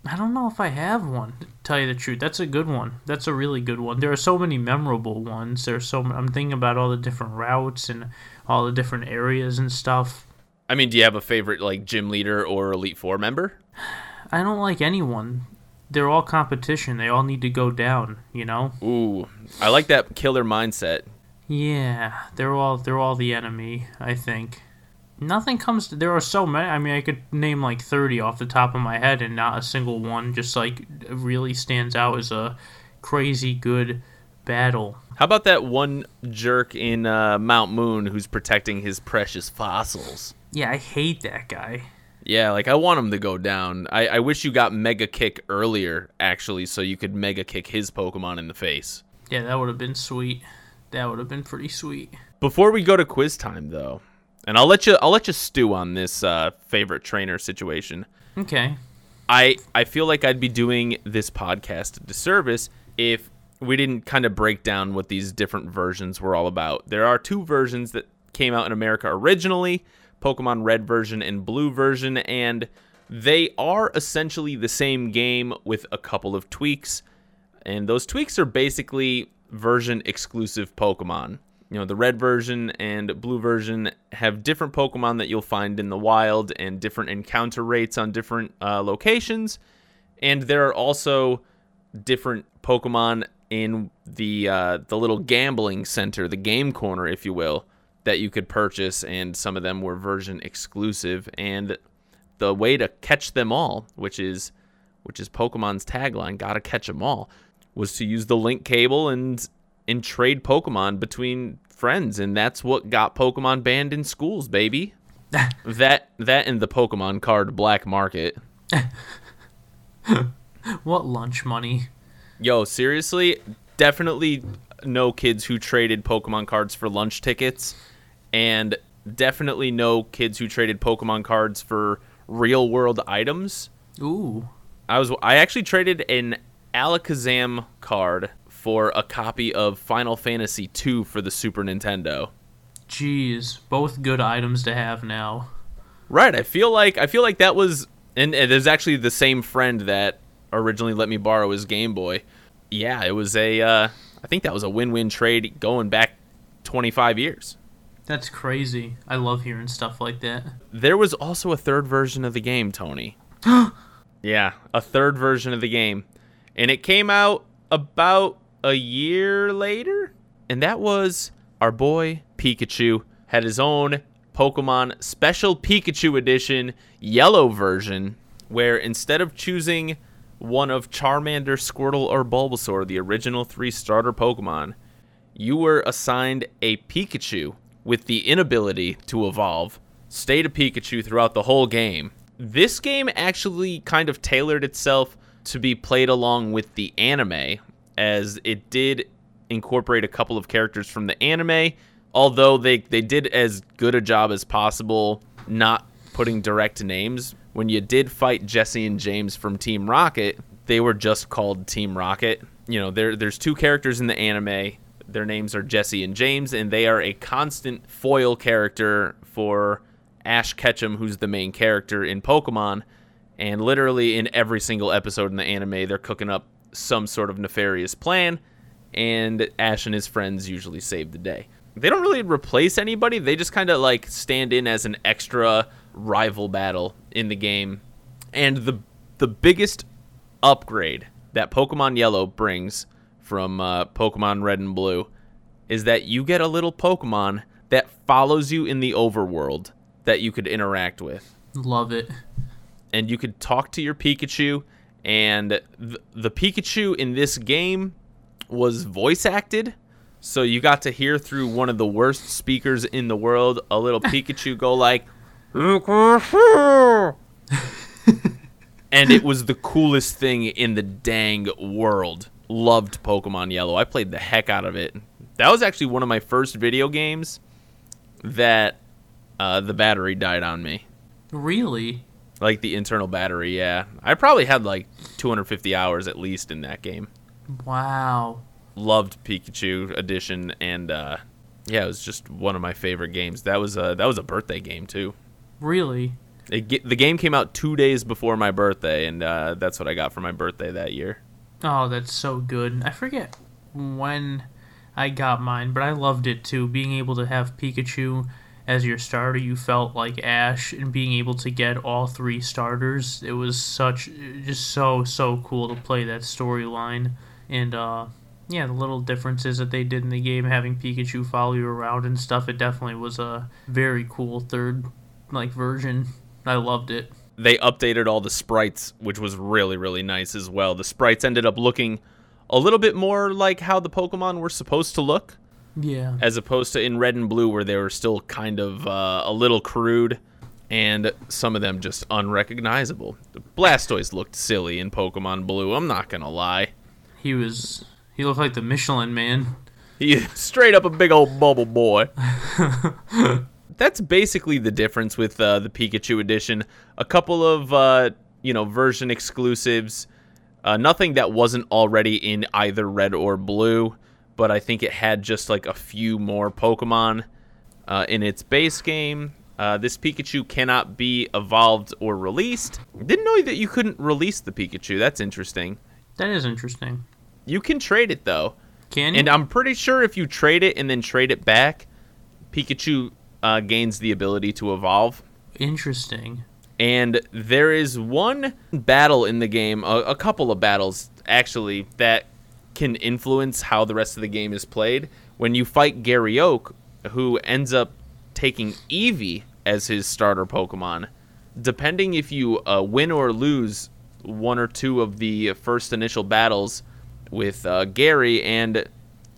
A: I don't know if I have one. To tell you the truth, that's a good one. That's a really good one. There are so many memorable ones. There's so I'm thinking about all the different routes and all the different areas and stuff.
B: I mean, do you have a favorite like gym leader or Elite Four member?
A: I don't like anyone. They're all competition. They all need to go down. You know.
B: Ooh, I like that killer mindset.
A: Yeah, they're all they're all the enemy. I think. Nothing comes. To, there are so many. I mean, I could name like thirty off the top of my head, and not a single one just like really stands out as a crazy good battle.
B: How about that one jerk in uh, Mount Moon who's protecting his precious fossils?
A: Yeah, I hate that guy.
B: Yeah, like I want him to go down. I, I wish you got Mega Kick earlier, actually, so you could Mega Kick his Pokemon in the face.
A: Yeah, that would have been sweet. That would have been pretty sweet.
B: Before we go to quiz time, though, and I'll let you I'll let you stew on this uh, favorite trainer situation.
A: Okay.
B: I I feel like I'd be doing this podcast a disservice if we didn't kind of break down what these different versions were all about. There are two versions that came out in America originally, Pokemon Red version and Blue version, and they are essentially the same game with a couple of tweaks. And those tweaks are basically version exclusive Pokemon. You know, the red version and blue version have different Pokemon that you'll find in the wild and different encounter rates on different uh, locations. And there are also different Pokemon in the uh, the little gambling center, the game corner, if you will, that you could purchase, and some of them were version exclusive. And the way to catch them all, which is which is Pokemon's tagline, "Gotta catch them all," was to use the link cable and and trade Pokemon between friends, and that's what got Pokemon banned in schools, baby. that that and the Pokemon card black market.
A: What lunch money?
B: Yo, seriously, definitely no kids who traded Pokemon cards for lunch tickets, and definitely no kids who traded Pokemon cards for real world items.
A: Ooh.
B: I was I actually traded an Alakazam card for a copy of Final Fantasy II for the Super Nintendo.
A: Jeez, both good items to have now.
B: Right, I feel like I feel like that was and, and there's actually the same friend that originally let me borrow his Game Boy. Yeah, it was a uh, I think that was a win-win trade going back 25 years.
A: That's crazy. I love hearing stuff like that.
B: There was also a third version of the game, Tony. yeah, a third version of the game. And it came out about a year later, and that was our boy Pikachu had his own Pokemon Special Pikachu Edition yellow version where instead of choosing one of Charmander, Squirtle, or Bulbasaur, the original three starter Pokemon, you were assigned a Pikachu with the inability to evolve State a Pikachu throughout the whole game. This game actually kind of tailored itself to be played along with the anime, as it did incorporate a couple of characters from the anime, although they, they did as good a job as possible not putting direct names. When you did fight Jesse and James from Team Rocket, they were just called Team Rocket. You know, there there's two characters in the anime. Their names are Jesse and James, and they are a constant foil character for Ash Ketchum, who's the main character in Pokemon. And literally in every single episode in the anime, they're cooking up some sort of nefarious plan, and Ash and his friends usually save the day. They don't really replace anybody, they just kind of like stand in as an extra rival battle in the game. And the the biggest upgrade that Pokemon Yellow brings from uh, Pokemon Red and Blue is that you get a little Pokemon that follows you in the overworld that you could interact with.
A: Love it.
B: And you could talk to your Pikachu, and th- the Pikachu in this game was voice acted. So you got to hear through one of the worst speakers in the world a little Pikachu go like, and it was the coolest thing in the dang world. Loved Pokemon Yellow. I played the heck out of it. That was actually one of my first video games that uh, the battery died on me.
A: Really?
B: Like the internal battery, yeah. I probably had like 250 hours at least in that game.
A: Wow.
B: Loved Pikachu edition, and uh, yeah, it was just one of my favorite games. That was a that was a birthday game too.
A: Really?
B: It, the game came out two days before my birthday, and uh, that's what I got for my birthday that year.
A: Oh, that's so good. I forget when I got mine, but I loved it too. Being able to have Pikachu as your starter, you felt like Ash, and being able to get all three starters, it was such just so so cool to play that storyline. And uh, yeah, the little differences that they did in the game, having Pikachu follow you around and stuff, it definitely was a very cool third like version. I loved it.
B: They updated all the sprites, which was really really nice as well. The sprites ended up looking a little bit more like how the Pokemon were supposed to look.
A: Yeah.
B: As opposed to in Red and Blue, where they were still kind of uh, a little crude, and some of them just unrecognizable. Blastoise looked silly in Pokemon Blue. I'm not gonna lie.
A: He was. He looked like the Michelin Man.
B: He straight up a big old bubble boy. That's basically the difference with uh, the Pikachu edition. A couple of uh, you know version exclusives. Uh, nothing that wasn't already in either red or blue, but I think it had just like a few more Pokemon uh, in its base game. Uh, this Pikachu cannot be evolved or released. Didn't know that you couldn't release the Pikachu. That's interesting.
A: That is interesting.
B: You can trade it though.
A: Can you?
B: And I'm pretty sure if you trade it and then trade it back, Pikachu uh, gains the ability to evolve.
A: Interesting.
B: And there is one battle in the game, a, a couple of battles actually, that can influence how the rest of the game is played. When you fight Gary Oak, who ends up taking Eevee as his starter Pokemon, depending if you uh, win or lose one or two of the first initial battles with uh, Gary, and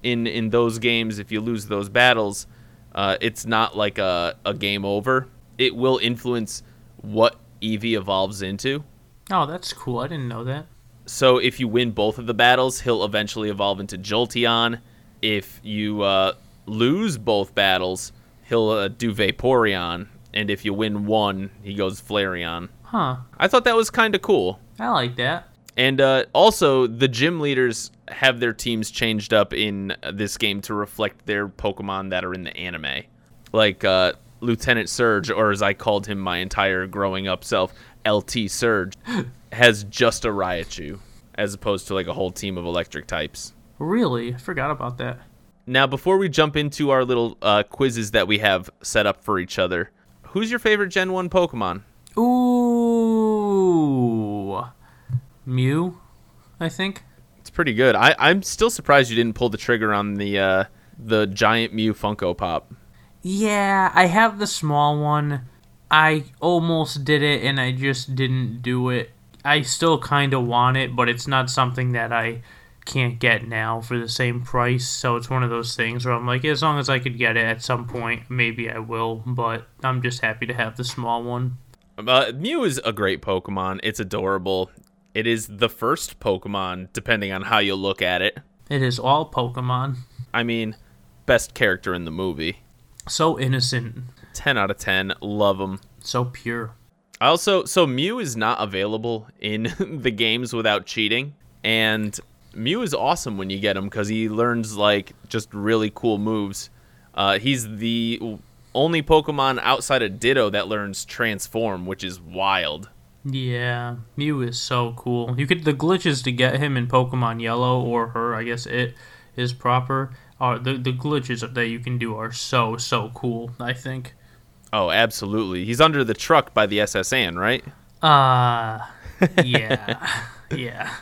B: in in those games, if you lose those battles, uh, it's not like a, a game over. It will influence what Eevee evolves into.
A: Oh, that's cool. I didn't know that.
B: So if you win both of the battles, he'll eventually evolve into Jolteon. If you uh, lose both battles, he'll uh, do Vaporeon. And if you win one, he goes Flareon.
A: Huh.
B: I thought that was kind of cool.
A: I like that.
B: And uh, also, the gym leaders have their teams changed up in this game to reflect their Pokemon that are in the anime. Like uh, Lieutenant Surge, or as I called him my entire growing up self, LT Surge, has just a Raichu, as opposed to like a whole team of electric types.
A: Really? I forgot about that.
B: Now, before we jump into our little uh, quizzes that we have set up for each other, who's your favorite Gen 1 Pokemon?
A: Ooh. Mew, I think.
B: It's pretty good. I, I'm still surprised you didn't pull the trigger on the uh, the giant Mew Funko Pop.
A: Yeah, I have the small one. I almost did it and I just didn't do it. I still kind of want it, but it's not something that I can't get now for the same price. So it's one of those things where I'm like, as long as I could get it at some point, maybe I will. But I'm just happy to have the small one.
B: Uh, Mew is a great Pokemon. It's adorable. It is the first Pokemon, depending on how you look at it.
A: It is all Pokemon.
B: I mean, best character in the movie.
A: So innocent,
B: 10 out of 10. Love him.
A: so pure.
B: I also, so Mew is not available in the games without cheating. And Mew is awesome when you get him because he learns, like, just really cool moves. Uh, he's the only Pokemon outside of Ditto that learns Transform, which is wild.
A: Yeah, Mew is so cool. You could the glitches to get him in Pokemon Yellow or her, I guess it is proper. Are the the glitches that you can do are so so cool. I think.
B: Oh, absolutely. He's under the truck by the S.S. Anne, right?
A: Uh yeah, yeah.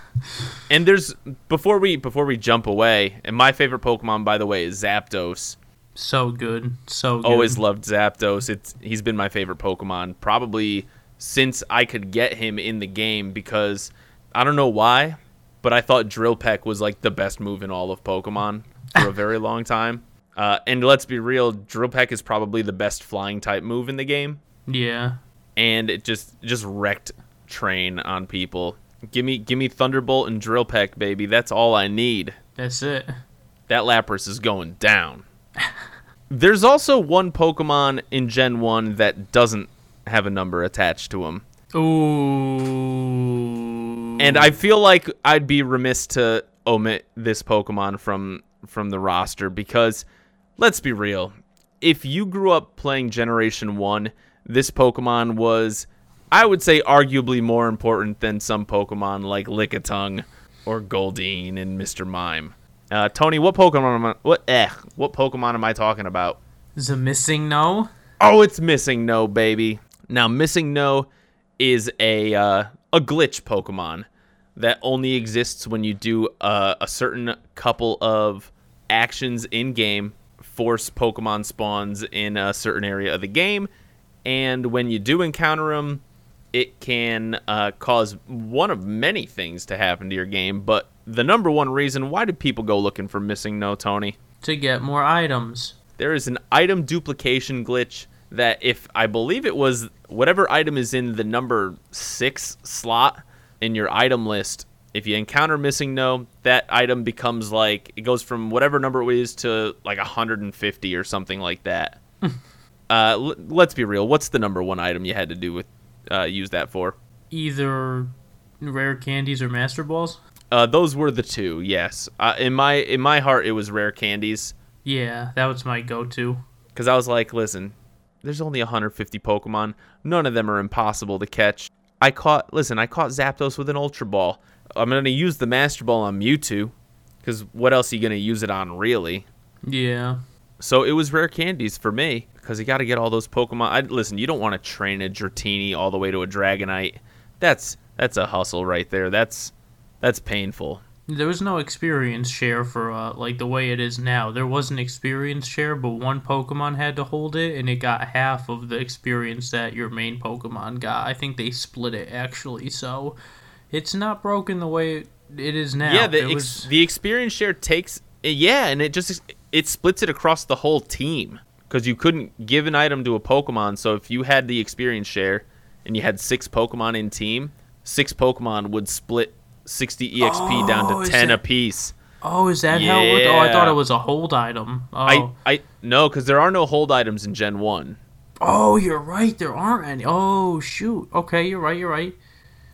B: And there's before we before we jump away, and my favorite Pokemon, by the way, is Zapdos.
A: So good, so good.
B: Always loved Zapdos. It's he's been my favorite Pokemon probably since I could get him in the game because I don't know why, but I thought Drill Peck was like the best move in all of Pokemon for a very long time. Uh, and let's be real, Drill Peck is probably the best flying type move in the game,
A: Yeah,
B: and it just just wrecked Train on people. Give me give me Thunderbolt and Drill Peck, baby. That's all I need.
A: that's it.
B: that Lapras is going down. There's also one Pokemon in Gen 1 that doesn't have a number attached to him.
A: Ooh.
B: And I feel like I'd be remiss to omit this Pokemon from from the roster because let's be real. If you grew up playing Generation 1, this Pokemon was I would say arguably more important than some Pokemon like Lickitung or Goldeen and Mr. Mime. Uh, Tony, what Pokemon am I, what eh, what Pokemon am I talking about?
A: is a MissingNo?
B: Oh, it's MissingNo, baby. Now, MissingNo is a uh, a glitch Pokemon that only exists when you do uh, a certain couple of actions in game, force Pokemon spawns in a certain area of the game, and when you do encounter them, it can uh, cause one of many things to happen to your game. But the number one reason why do people go looking for MissingNo, Tony?
A: To get more items.
B: there is an item duplication glitch that if I believe it was whatever item is in the number six slot in your item list, if you encounter MissingNo, that item becomes like it goes from whatever number it is to like 150 or something like that. uh, l- let's be real. What's the number one item you had to do with uh, use that for?
A: Either rare candies or master balls.
B: Uh, those were the two. Yes, uh, in my in my heart, it was rare candies.
A: Yeah, that was my go-to.
B: because I was like, listen, there's only 150 Pokemon. None of them are impossible to catch. I caught, listen, I caught Zapdos with an Ultra Ball. I'm gonna use the Master Ball on Mewtwo, because what else are you gonna use it on, really?
A: Yeah.
B: So it was rare candies for me, because you got to get all those Pokemon. I, listen, you don't want to train a Dratini all the way to a Dragonite. That's that's a hustle right there. That's that's painful.
A: There was no experience share for uh, like the way it is now. There was an experience share, but one Pokemon had to hold it, and it got half of the experience that your main Pokemon got. I think they split it actually, so it's not broken the way it, it is now.
B: Yeah, the ex-
A: was-
B: the experience share takes yeah, and it just it splits it across the whole team because you couldn't give an item to a Pokemon. So if you had the experience share and you had six Pokemon in team, six Pokemon would split 60 EXP oh, down
A: Oh,
B: to 10
A: that-
B: apiece.
A: oh, is that how it worked? Oh, I thought it was a hold item. Oh,
B: I I no, because there are no hold items in Gen One.
A: oh, you're right. There aren't any. Oh, shoot. Okay, you're right. You're right.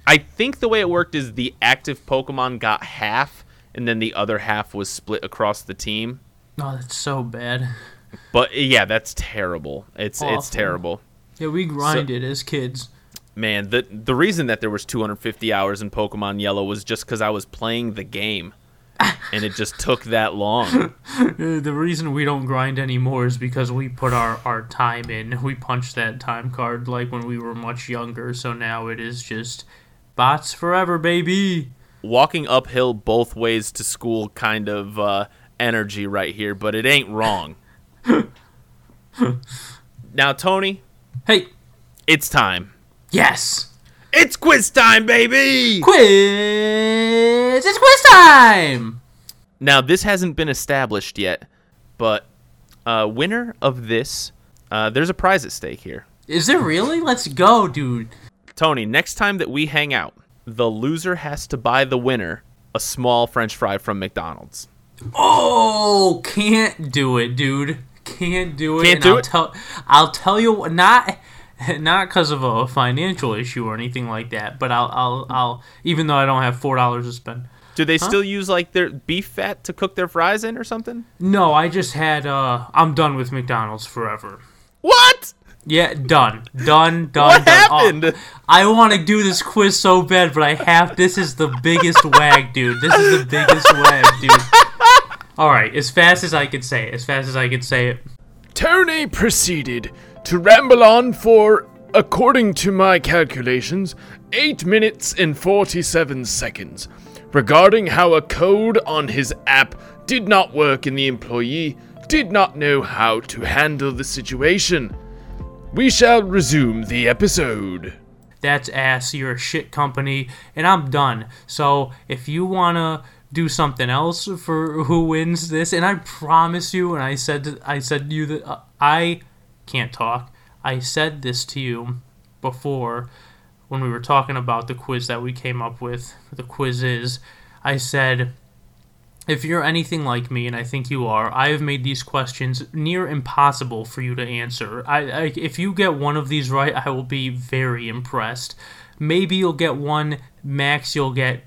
B: I think the way it worked is the active Pokemon got half, and then the other half was split across the team.
A: Oh, that's so bad.
B: But yeah, that's terrible. It's it's terrible.
A: Yeah, we grinded as kids.
B: Man, the the reason that there was 250 hours in Pokemon Yellow was just because I was playing the game, and it just took that long.
A: The reason we don't grind anymore is because we put our, our time in. We punched that time card like when we were much younger, so now it is just bots forever, baby.
B: Walking uphill both ways to school, kind of uh, energy right here, but it ain't wrong. now, Tony,
A: Hey,
B: it's time.
A: yes!
B: It's quiz time, baby!
A: Quiz! It's quiz time!
B: Now, this hasn't been established yet, but uh, winner of this, uh, there's a prize at stake here.
A: Is there really? Let's go, dude.
B: Tony, next time that we hang out, the loser has to buy the winner a small French fry from McDonald's.
A: Oh, can't do it, dude. Can't do it.
B: Can't do
A: I'll
B: it?
A: Tell, I'll tell you what- not not because of a financial issue or anything like that. But I'll I'll I'll even though I don't have four dollars to spend.
B: Do they still use like their beef fat to cook their fries in or something?
A: No, I just had. uh I'm done with McDonald's forever.
B: What?
A: Yeah, done, done, done.
B: What
A: done. Oh,
B: happened?
A: I want to do this quiz so bad, but I have. This is the biggest wag, dude. This is the biggest wag, dude. All right, as fast as I can say it. As fast as I can say it.
C: Tony proceeded to ramble on for, according to my calculations, 8 minutes and 47 seconds regarding how a code on his app did not work and the employee did not know how to handle the situation. We shall resume the episode.
A: That's ass. You're a shit company, and I'm done. So if you wanna do something else for who wins this, and I promise you, and I said I said to you that uh, I can't talk. I said this to you before when we were talking about the quiz that we came up with. The quiz is, I said. If you're anything like me, and I think you are, I have made these questions near impossible for you to answer. I, I, if you get one of these right, I will be very impressed. Maybe you'll get one, max you'll get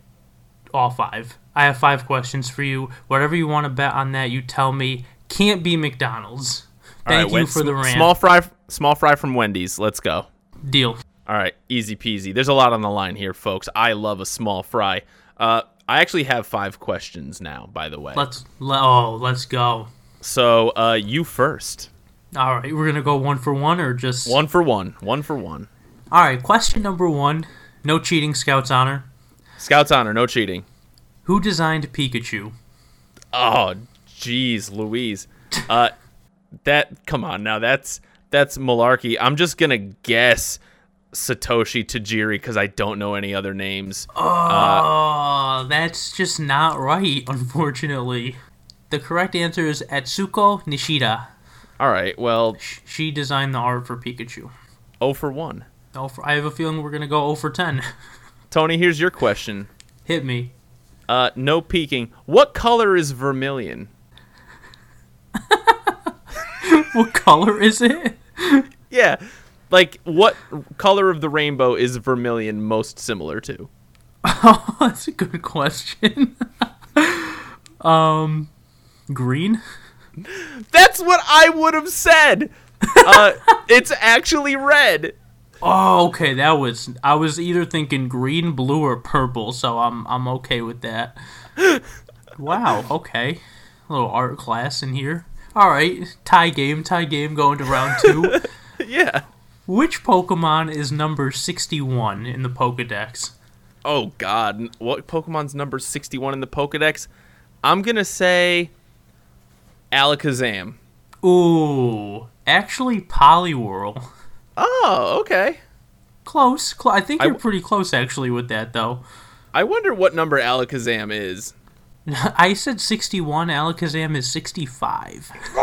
A: all five. I have five questions for you. Whatever you want to bet on that, you tell me. Can't be McDonald's.
B: All right,
A: Thank you
B: Wen-
A: for the rant.
B: Small fry, small fry from Wendy's. Let's go.
A: Deal.
B: All right, easy peasy. There's a lot on the line here, folks. I love a small fry. Uh, I actually have five questions now, by the way.
A: Let's le- oh, let's go.
B: So, uh, you first.
A: All right, we're gonna go one for one or just
B: One for one. One for one.
A: All right, question number one. No cheating, Scouts honor.
B: Scouts honor, no cheating.
A: Who designed Pikachu?
B: Oh, jeez, Louise. Uh, that come on now. That's that's malarkey. I'm just gonna guess Satoshi Tajiri because I don't know any other names.
A: Oh, that's just not right, unfortunately. The correct answer is Atsuko Nishida.
B: All right, well,
A: She designed the art for Pikachu.
B: oh for one.
A: Oh, for, I have a feeling we're gonna go 0 for 10.
B: Tony, here's your question.
A: Hit me.
B: Uh, no peeking. What color is vermilion?
A: What color is it?
B: Yeah, like what color of the rainbow is vermilion most similar to?
A: Oh, that's a good question. um, green.
B: That's what I would have said. Uh, it's actually red.
A: Oh, okay. That was I was either thinking green, blue, or purple, so I'm I'm okay with that. wow. Okay. A little art class in here. All right. Tie game. Tie game. Going to round two.
B: Yeah.
A: Which Pokemon is number sixty-one in the Pokedex?
B: Oh God, what Pokemon's number sixty-one in the Pokedex? I'm gonna say Alakazam.
A: Ooh, actually, Poliwhirl.
B: Oh, okay.
A: Close. Cl- I think
B: I
A: you're
B: w-
A: pretty close actually with that though.
B: I wonder what number Alakazam is.
A: I said 61. Alakazam is 65.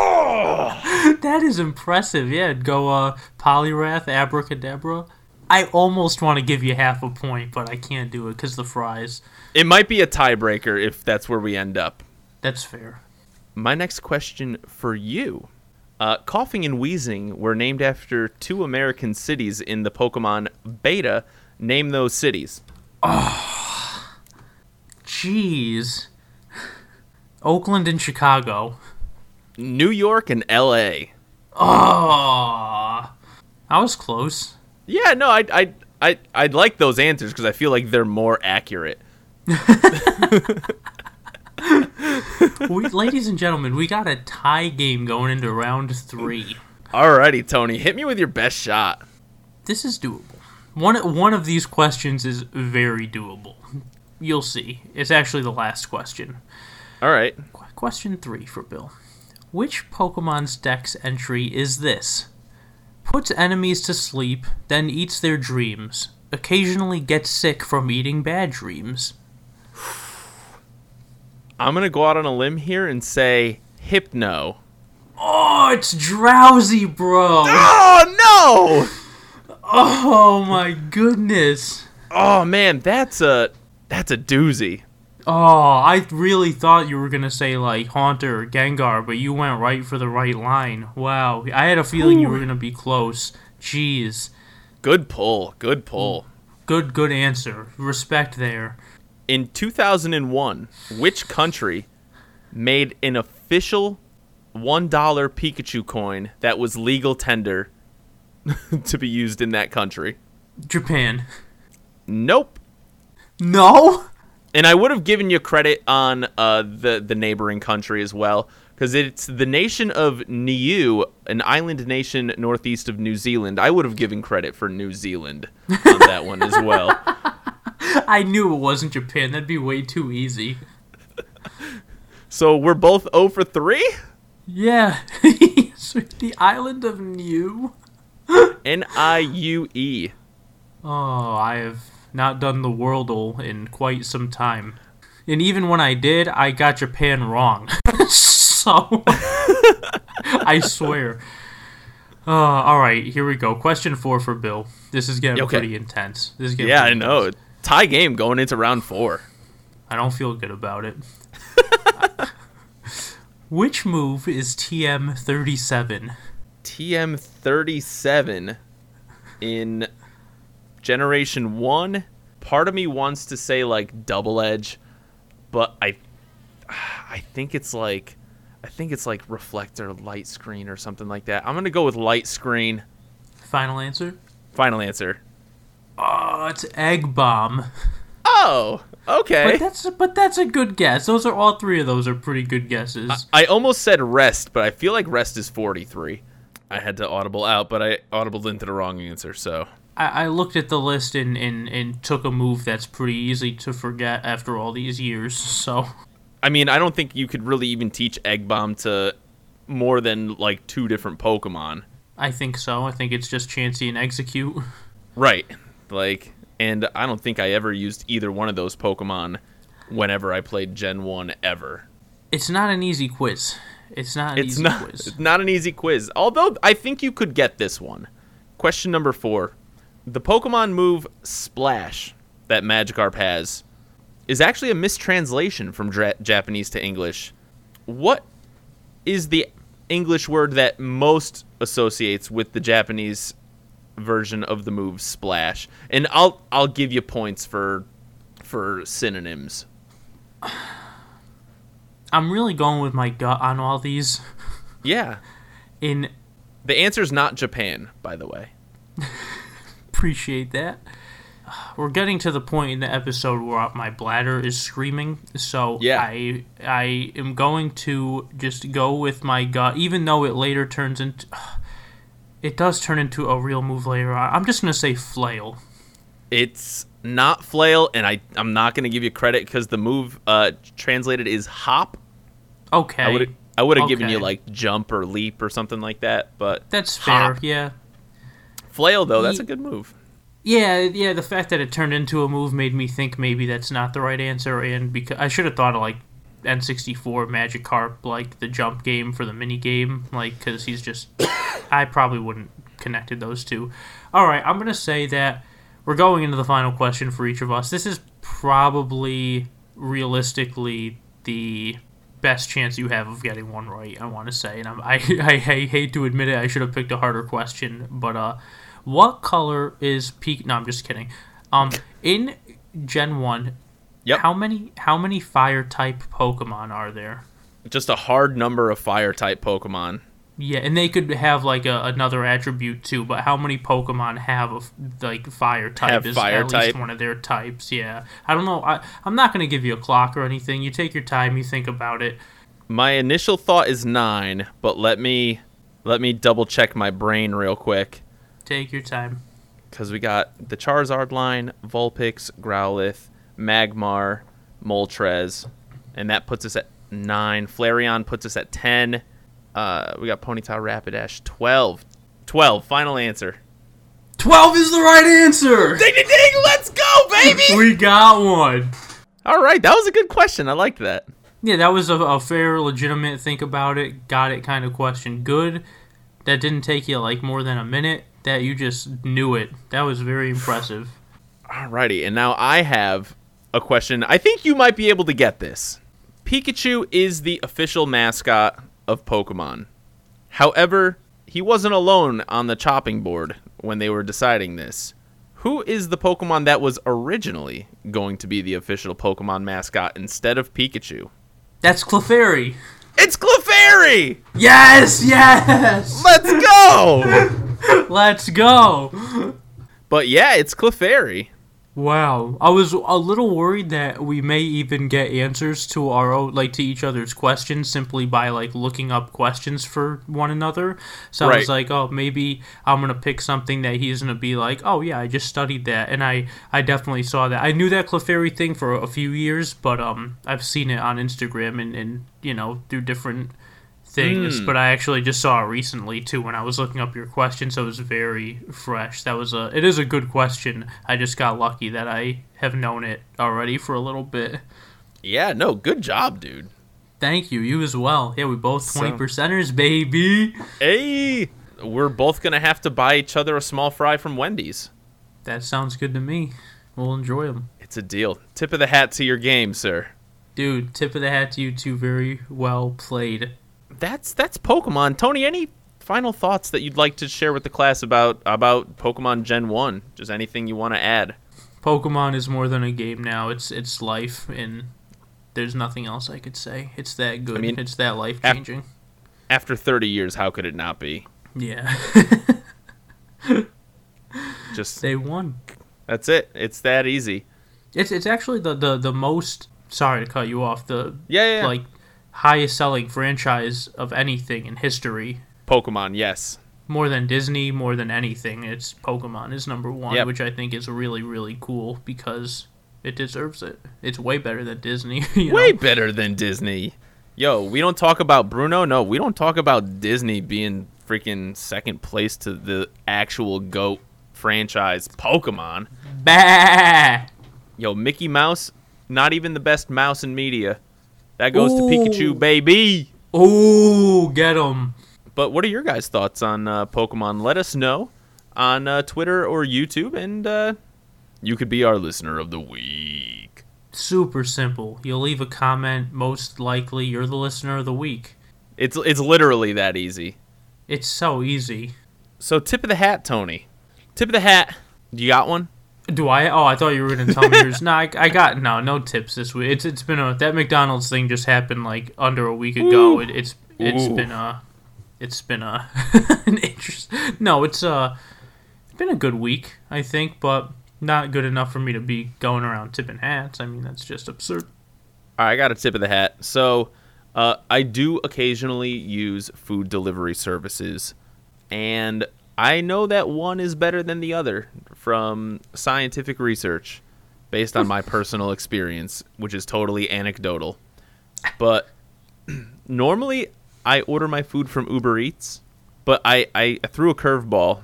A: that is impressive. Yeah, go uh, Poliwrath, Abracadabra. I almost want to give you half a point, but I can't do it because the fries.
B: It might be a tiebreaker if that's where we end up.
A: That's fair.
B: My next question for you. Uh, Koffing and Weezing were named after two American cities in the Pokemon beta. Name those cities.
A: Oh, Jeez. Oakland and Chicago.
B: New York and L.A.
A: Oh, I was close.
B: Yeah, no, I, I, I, I'd like those answers because I feel like they're more accurate.
A: we, ladies and gentlemen, we got a tie game going into round three.
B: Alrighty, Tony, hit me with your best shot.
A: This is doable. One one of these questions is very doable. You'll see. It's actually the last question.
B: All right.
A: Qu- Question three for Bill. Which Pokemon's Dex entry is this? Puts enemies to sleep, then eats their dreams. occasionally gets sick from eating bad dreams?
B: I'm gonna go out on a limb here and say hypno.
A: Oh, it's Drowzee, bro.
B: Oh no!
A: Oh my goodness.
B: Oh man, that's a that's a doozy.
A: Oh, I really thought you were gonna say like Haunter or Gengar, but you went right for the right line. Wow, I had a feeling you were gonna be close. Jeez,
B: Good pull. Good pull.
A: good, good answer. Respect there.
B: In 2001, which country made an official $1 Pikachu coin that was legal tender to be used in that country?
A: Japan.
B: Nope.
A: No.
B: And I would have given you credit on uh, the the neighboring country as well, because it's the nation of Niue, an island nation northeast of New Zealand. I would have given credit for New Zealand on that one as well.
A: I knew it wasn't Japan. That'd be way too easy.
B: So we're both 0 for 3?
A: Yeah. the island of Niue.
B: N I U E.
A: Oh, I have not done the Wordle in quite some time. And even when I did, I got Japan wrong. so, I swear. Uh, all right, here we go. Question four for Bill. This is getting
B: Okay.
A: pretty intense. This is getting
B: Yeah, I know.
A: intense.
B: Tie game going into round four.
A: I don't feel good about it. Which move is TM37?
B: TM37 in Generation 1. Part of me wants to say like double edge, but I I think it's like I think it's like reflector light screen or something like that. I'm going to go with light screen.
A: Final answer?
B: Final answer.
A: Oh, it's Egg Bomb.
B: Oh, okay.
A: But that's but that's a good guess. Those are all three of those are pretty good guesses.
B: I almost said rest, but I feel like rest is 43. I had to audible out, but I audibled into the wrong answer, so
A: I, I looked at the list and, and, and took a move that's pretty easy to forget after all these years. So
B: I mean, I don't think you could really even teach Egg Bomb to more than like two different Pokemon.
A: I think so. I think it's just Chansey and Exeggcute.
B: Right. Like, and I don't think I ever used either one of those Pokemon whenever I played Gen 1 ever.
A: It's not an easy quiz. It's not an
B: It's
A: easy
B: not
A: quiz.
B: it's not an easy quiz. Although I think you could get this one. Question number 4. The Pokemon move Splash that Magikarp has is actually a mistranslation from dra- Japanese to English. What is the English word that most associates with the Japanese version of the move Splash? And I'll I'll give you points for for synonyms.
A: I'm really going with my gut on all these.
B: Yeah.
A: In
B: The answer's not Japan, by the way.
A: appreciate that. We're getting to the point in the episode where my bladder is screaming, so
B: Yeah.
A: I I am going to just go with my gut, even though it later turns into. It does turn into a real move later on. I'm just gonna say flail.
B: It's not flail, and I I'm not gonna give you credit because the move uh translated is hop.
A: Okay,
B: I would I would have given you like jump or leap or something like that, but
A: that's fair.
B: hop.
A: Yeah,
B: flail though that's a good move.
A: Yeah, yeah. The fact that it turned into a move made me think maybe that's not the right answer, and because I should have thought of like N64 Magikarp, like the jump game for the mini game, like because he's just. I probably wouldn't connected those two. All right, I'm gonna say that we're going into the final question for each of us. This is probably realistically the best chance you have of getting one right. I want to say, and I'm, I, I I hate to admit it. I should have picked a harder question, but uh, what color is peak? No, I'm just kidding. Um, in Gen One,
B: Yep.
A: how many how many fire type Pokemon are there?
B: Just a hard number of fire type Pokemon.
A: Yeah, and they could have like a, another attribute too. But how many Pokemon have a, like fire type?
B: Have
A: is
B: fire
A: at
B: type?
A: least one of their types. Yeah, I don't know. I I'm not gonna give you a clock or anything. You take your time. You think about it.
B: My initial thought is nine, but let me let me double check my brain real quick.
A: Take your time.
B: because we got the Charizard line, Vulpix, Growlithe, Magmar, Moltres, and that puts us at nine. Flareon puts us at ten. Uh, we got Ponyta, Rapidash, twelve. Twelve. Final answer.
A: 12 is the right answer!
B: Ding ding ding! Let's go, baby!
A: We got one.
B: All right, that was a good question. I liked that.
A: Yeah, that was a, a fair, legitimate think about it, got it kind of question. Good. That didn't take you like more than a minute. That you just knew it. That was very impressive.
B: Alrighty, and now I have a question. I think you might be able to get this. Pikachu is the official mascot of Pokemon. However, he wasn't alone on the chopping board when they were deciding this. Who is the Pokemon that was originally going to be the official Pokemon mascot instead of Pikachu?
A: That's Clefairy.
B: It's Clefairy!
A: Yes, yes.
B: Let's go!
A: Let's go.
B: but yeah, it's Clefairy.
A: Wow, I was a little worried that we may even get answers to our own, like to each other's questions simply by like looking up questions for one another. So I was like, oh, maybe I'm gonna pick something that he's gonna be like, oh yeah, I just studied that, and I I definitely saw that. I knew that Clefairy thing for a few years, but um, I've seen it on Instagram and and you know through different things,
B: Hmm.
A: but I actually just saw it recently too when I was looking up your question, so it was very fresh. That was a it is a good question. I just got lucky that I have known it already for a little bit.
B: Yeah, no, good job, dude.
A: Thank you, you as well. Yeah, we both
B: So-
A: twenty percenters, baby.
B: Hey, we're both gonna have to buy each other a small fry from Wendy's.
A: That sounds good to me. We'll enjoy them.
B: It's a deal. Tip of the hat to your game, sir.
A: Dude, tip of the hat to you two. Very well played.
B: That's that's Pokemon. Tony, any final thoughts that you'd like to share with the class about about Pokemon Gen One? Just anything you want to add?
A: Pokemon is more than a game now. It's it's life, and there's nothing else I could say. It's that good.
B: mean,
A: it's that life changing.
B: After 30 years, how could it not be?
A: Yeah.
B: Just
A: they won.
B: that's it. It's that easy.
A: It's it's actually the, the, the most sorry to cut you off, the
B: Yeah, yeah. yeah.
A: like highest selling franchise of anything in history.
B: Pokemon, yes.
A: More than Disney, more than anything, it's Pokemon is number one,
B: Yep.
A: which I think is really, really cool because it deserves it. It's way better than Disney. you
B: Way
A: know?
B: better than Disney. Yo, we don't talk about Bruno. No, we don't talk about Disney being freaking second place to the actual GOAT franchise, Pokemon.
A: Bah!
B: Yo, Mickey Mouse, not even the best mouse in media. That goes to Pikachu, baby.
A: Ooh, get him.
B: But what are your guys' thoughts on uh, Pokemon? Let us know on uh, Twitter or YouTube, and uh, you could be our listener of the week.
A: Super simple. You'll leave a comment. Most likely, you're the listener of the week.
B: It's it's literally that easy.
A: It's so easy.
B: So tip of the hat, Tony. Tip of the hat. You got one?
A: Do I? Oh, I thought you were gonna tell me yours. no, I, I got no no tips this week. It's it's been a that McDonald's thing just happened like under a week ago.
B: Ooh.
A: It, it's it's
B: Ooh.
A: been a it's been a an interest. No, it's uh it's been a good week I think, but not good enough for me to be going around tipping hats. I mean that's just absurd.
B: All right, I got a tip of the hat. So, uh, I do occasionally use food delivery services, and I know that one is better than the other from scientific research based on my personal experience, which is totally anecdotal. But normally, I order my food from Uber Eats, but I, I threw a curveball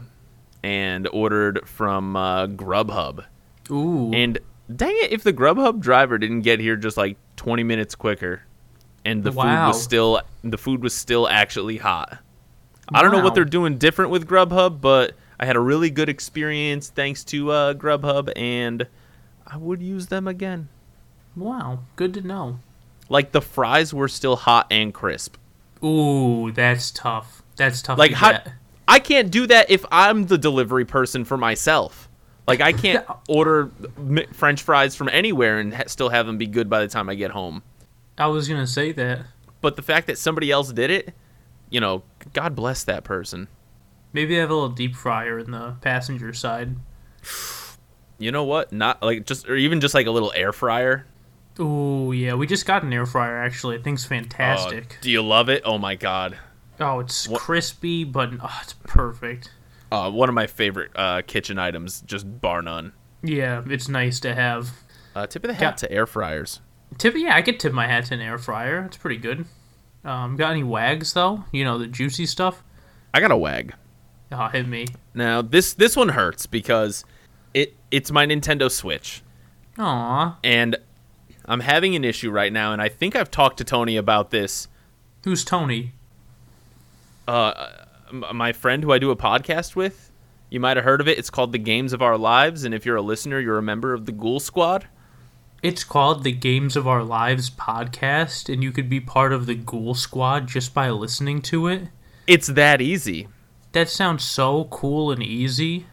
B: and ordered from uh, Grubhub.
A: Ooh,
B: And dang it, if the Grubhub driver didn't get here just like 20 minutes quicker, and the food was still the food was still actually hot. I don't know what they're doing different with Grubhub, but I had a really good experience thanks to uh, Grubhub, and I would use them again.
A: wow, good to know.
B: Like the fries were still hot and crisp.
A: Ooh, that's tough. That's tough.
B: Like
A: to
B: how. I can't do that if I'm the delivery person for myself. Like I can't order French fries from anywhere and ha- still have them be good by the time I get home.
A: I was gonna say that.
B: But the fact that somebody else did it, you know, God bless that person.
A: Maybe they have a little deep fryer in the passenger side.
B: You know what? Not like just or even just like a little air fryer.
A: Oh yeah, we just got an air fryer actually. It think it's fantastic.
B: Uh, do you love it? Oh my god.
A: oh, it's
B: what-
A: crispy, but oh, it's perfect.
B: Uh, one of my favorite uh, kitchen items, just bar none.
A: Yeah, it's nice to have.
B: Uh, tip of the hat to air fryers.
A: Tip, yeah, I could tip my hat to an air fryer. It's pretty good. Um, got any wags though? You know the juicy stuff.
B: I got a wag.
A: Oh, hit me.
B: Now this this one hurts because it it's my Nintendo Switch,
A: Aw.
B: and I'm having an issue right now, and I think I've talked to Tony about this.
A: Who's Tony?
B: Uh, my friend who I do a podcast with, you might have heard of it. It's called The Games of Our Lives, and if you're a listener, you're a member of the Ghoul Squad.
A: It's called the Games of Our Lives podcast, and you could be part of the Ghoul Squad just by listening to it.
B: It's that easy.
A: That sounds so cool and easy.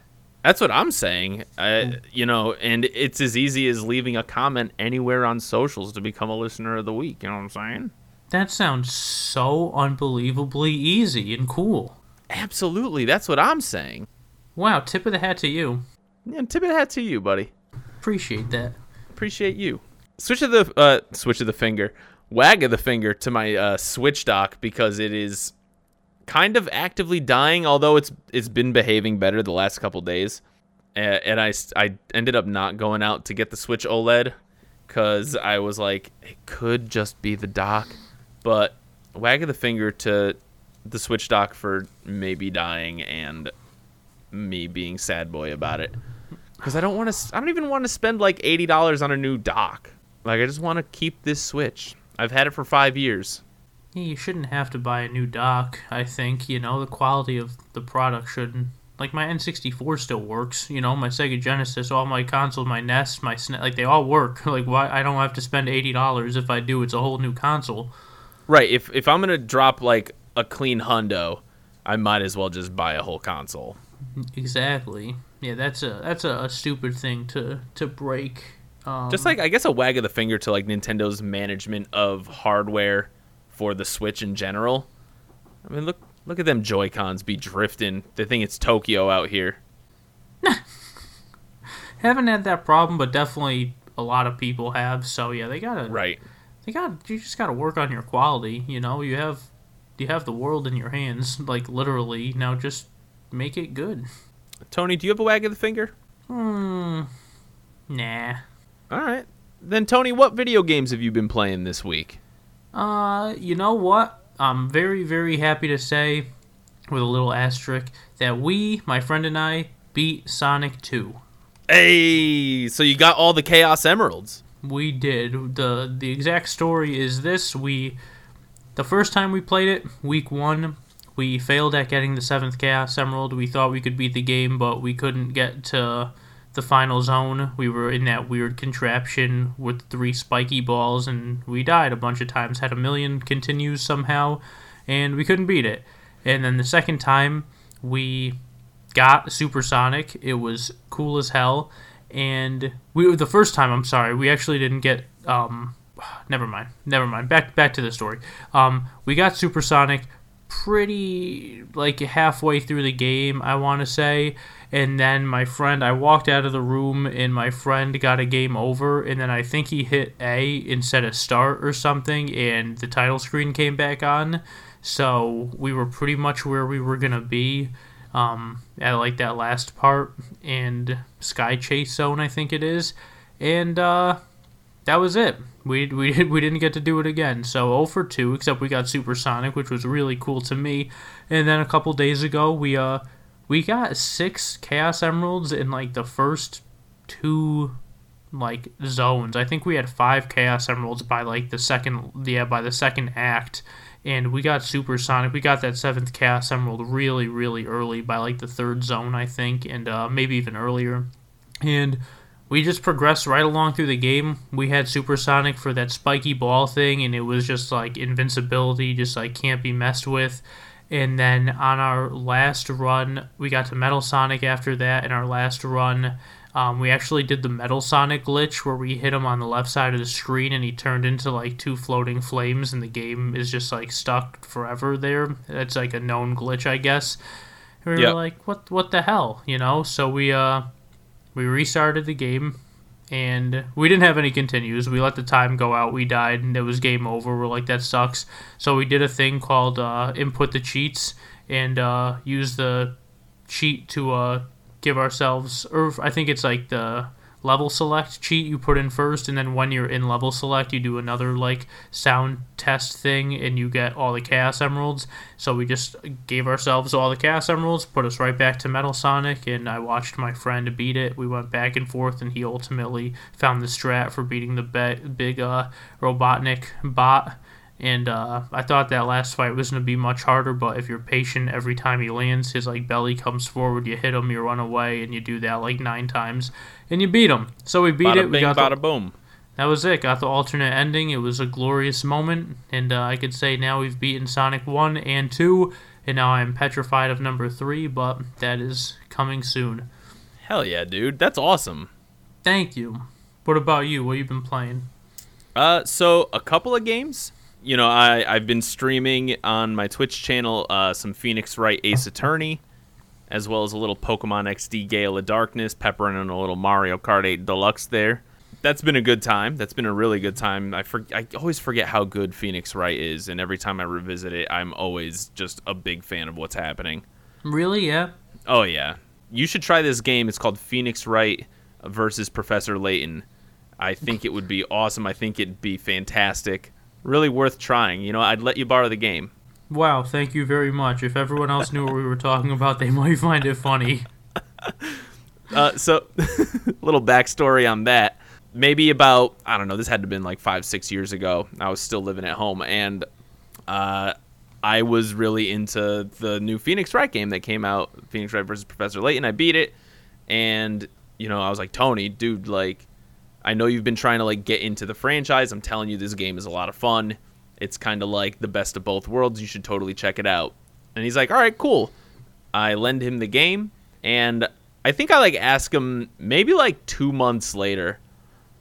B: That's what I'm saying. Uh, you know, and it's as easy as leaving a comment anywhere on socials to become a listener of the week. You know what I'm saying?
A: That sounds so unbelievably easy and cool.
B: Absolutely. That's what I'm saying.
A: Wow, tip of the hat to you.
B: Yeah, tip of the hat to you, buddy.
A: Appreciate that.
B: Appreciate you. Switch of the uh, switch of the finger, wag of the finger to my uh, Switch dock because it is kind of actively dying. Although it's it's been behaving better the last couple days, uh, and I ended up not going out to get the Switch OLED because I was like it could just be the dock, but wag of the finger to the Switch dock for maybe dying and me being sad boy about it because I don't want to. I don't even want to spend like eighty dollars on a new dock. Like I just want to keep this Switch. I've had it for five years.
A: Yeah, you shouldn't have to buy a new dock. I think you know the quality of the product shouldn't. Like my N64 still works. You know my Sega Genesis, all my consoles, my NES, my SNES, like they all work. Like why I don't have to spend eighty dollars if I do. It's a whole new console.
B: Right. If if I'm gonna drop like a clean hundo, I might as well just buy a whole console.
A: Exactly. Yeah, that's a that's a, a stupid thing to to break. Um,
B: Just like I guess a wag of the finger to like Nintendo's management of hardware for the Switch in general. I mean, look look at them Joy Cons be drifting. They think it's Tokyo out here.
A: haven't had that problem, but definitely a lot of people have. So yeah, they gotta
B: Right.
A: they got you just gotta work on your quality. You know, you have you have the world in your hands, like literally. Now just make it good.
B: Tony, do you have a wag of the finger?
A: Hmm. Nah.
B: All right. Then Tony, what video games have you been playing this week?
A: Uh, you know what? I'm very, very happy to say, with a little asterisk, that we, my friend and I, beat Sonic 2.
B: Hey, so you got all the Chaos Emeralds.
A: We did. the The exact story is this: we, the first time we played it, week one, we failed at getting the seventh Chaos Emerald. We thought we could beat the game, but we couldn't get to the final zone. We were in that weird contraption with three spiky balls, and we died a bunch of times. Had a million continues somehow, and we couldn't beat it. And then the second time, we got Supersonic. It was cool as hell. And we the first time, I'm sorry, we actually didn't get um never mind. Never mind. Back back to the story. Um we got Supersonic pretty like halfway through the game, I want to say. And then my friend, I walked out of the room and my friend got a game over. And then I think he hit A instead of start or something. And the title screen came back on. So we were pretty much where we were going to be um, at like that last part. And Sky Chase Zone, I think it is. And uh, that was it. We we we didn't get to do it again. So 0 for 2, except we got Supersonic, which was really cool to me. And then a couple days ago, we uh we got six Chaos Emeralds in like the first two like zones. I think we had five Chaos Emeralds by like the second yeah by the second act. And we got Supersonic. We got that seventh Chaos Emerald really, really early by like the third zone, I think, and uh, maybe even earlier. And we just progressed right along through the game. We had Supersonic for that spiky ball thing, and it was just like invincibility, just like can't be messed with. And then on our last run, we got to Metal Sonic after that. In our last run, um, we actually did the Metal Sonic glitch where we hit him on the left side of the screen and he turned into like two floating flames, and the game is just like stuck forever there. That's like a known glitch, I guess. And we
B: Yep.
A: were like, what, what the hell, you know? So we, uh, we restarted the game and we didn't have any continues. We let the time go out. We died and it was game over. We're like, that sucks. So we did a thing called uh, input the cheats and uh, use the cheat to uh, give ourselves, or I think it's like the level select cheat you put in first, and then when you're in level select, you do another like sound test thing, and you get all the Chaos Emeralds. So we just gave ourselves all the Chaos Emeralds, put us right back to Metal Sonic, and I watched my friend beat it. We went back and forth, and he ultimately found the strat for beating the be- big uh, Robotnik bot. And uh, I thought that last fight was going to be much harder, but if you're patient every time he lands, his like belly comes forward, you hit him, you run away, and you do that like nine times, and you beat him. So we beat
B: Bada
A: it. We
B: bing,
A: got
B: bada
A: the,
B: boom.
A: that was it. Got the alternate ending. It was a glorious moment, and uh, I could say now we've beaten Sonic One and Two, and now I'm petrified of number three, but that is coming soon.
B: Hell yeah, dude. That's awesome.
A: Thank you. What about you? What you been playing?
B: Uh, so a couple of games. You know, I I've been streaming on my Twitch channel uh, some Phoenix Wright Ace Attorney, as well as a little Pokemon XD Gale of Darkness, peppering in a little Mario Kart 8 Deluxe there. That's been a good time. That's been a really good time. I for, I always forget how good Phoenix Wright is, and every time I revisit it, I'm always just a big fan of what's happening.
A: Really? Yeah.
B: Oh yeah, you should try this game. It's called Phoenix Wright versus Professor Layton. I think it would be awesome. I think it'd be fantastic. Really worth trying. You know, I'd let you borrow the game.
A: Wow, thank you very much. If everyone else knew what we were talking about, they might find it funny.
B: Uh, so, a little backstory on that. Maybe about I don't know. This had to have been like five, six years ago. I was still living at home, and uh, I was really into the new Phoenix Wright game that came out, Phoenix Wright versus Professor Layton. I beat it, and you know, I was like, Tony, dude, like, I know you've been trying to like get into the franchise. I'm telling you, this game is a lot of fun. It's kind of like the best of both worlds. You should totally check it out. And he's like, all right, cool. I lend him the game, and I think I like ask him maybe like two months later,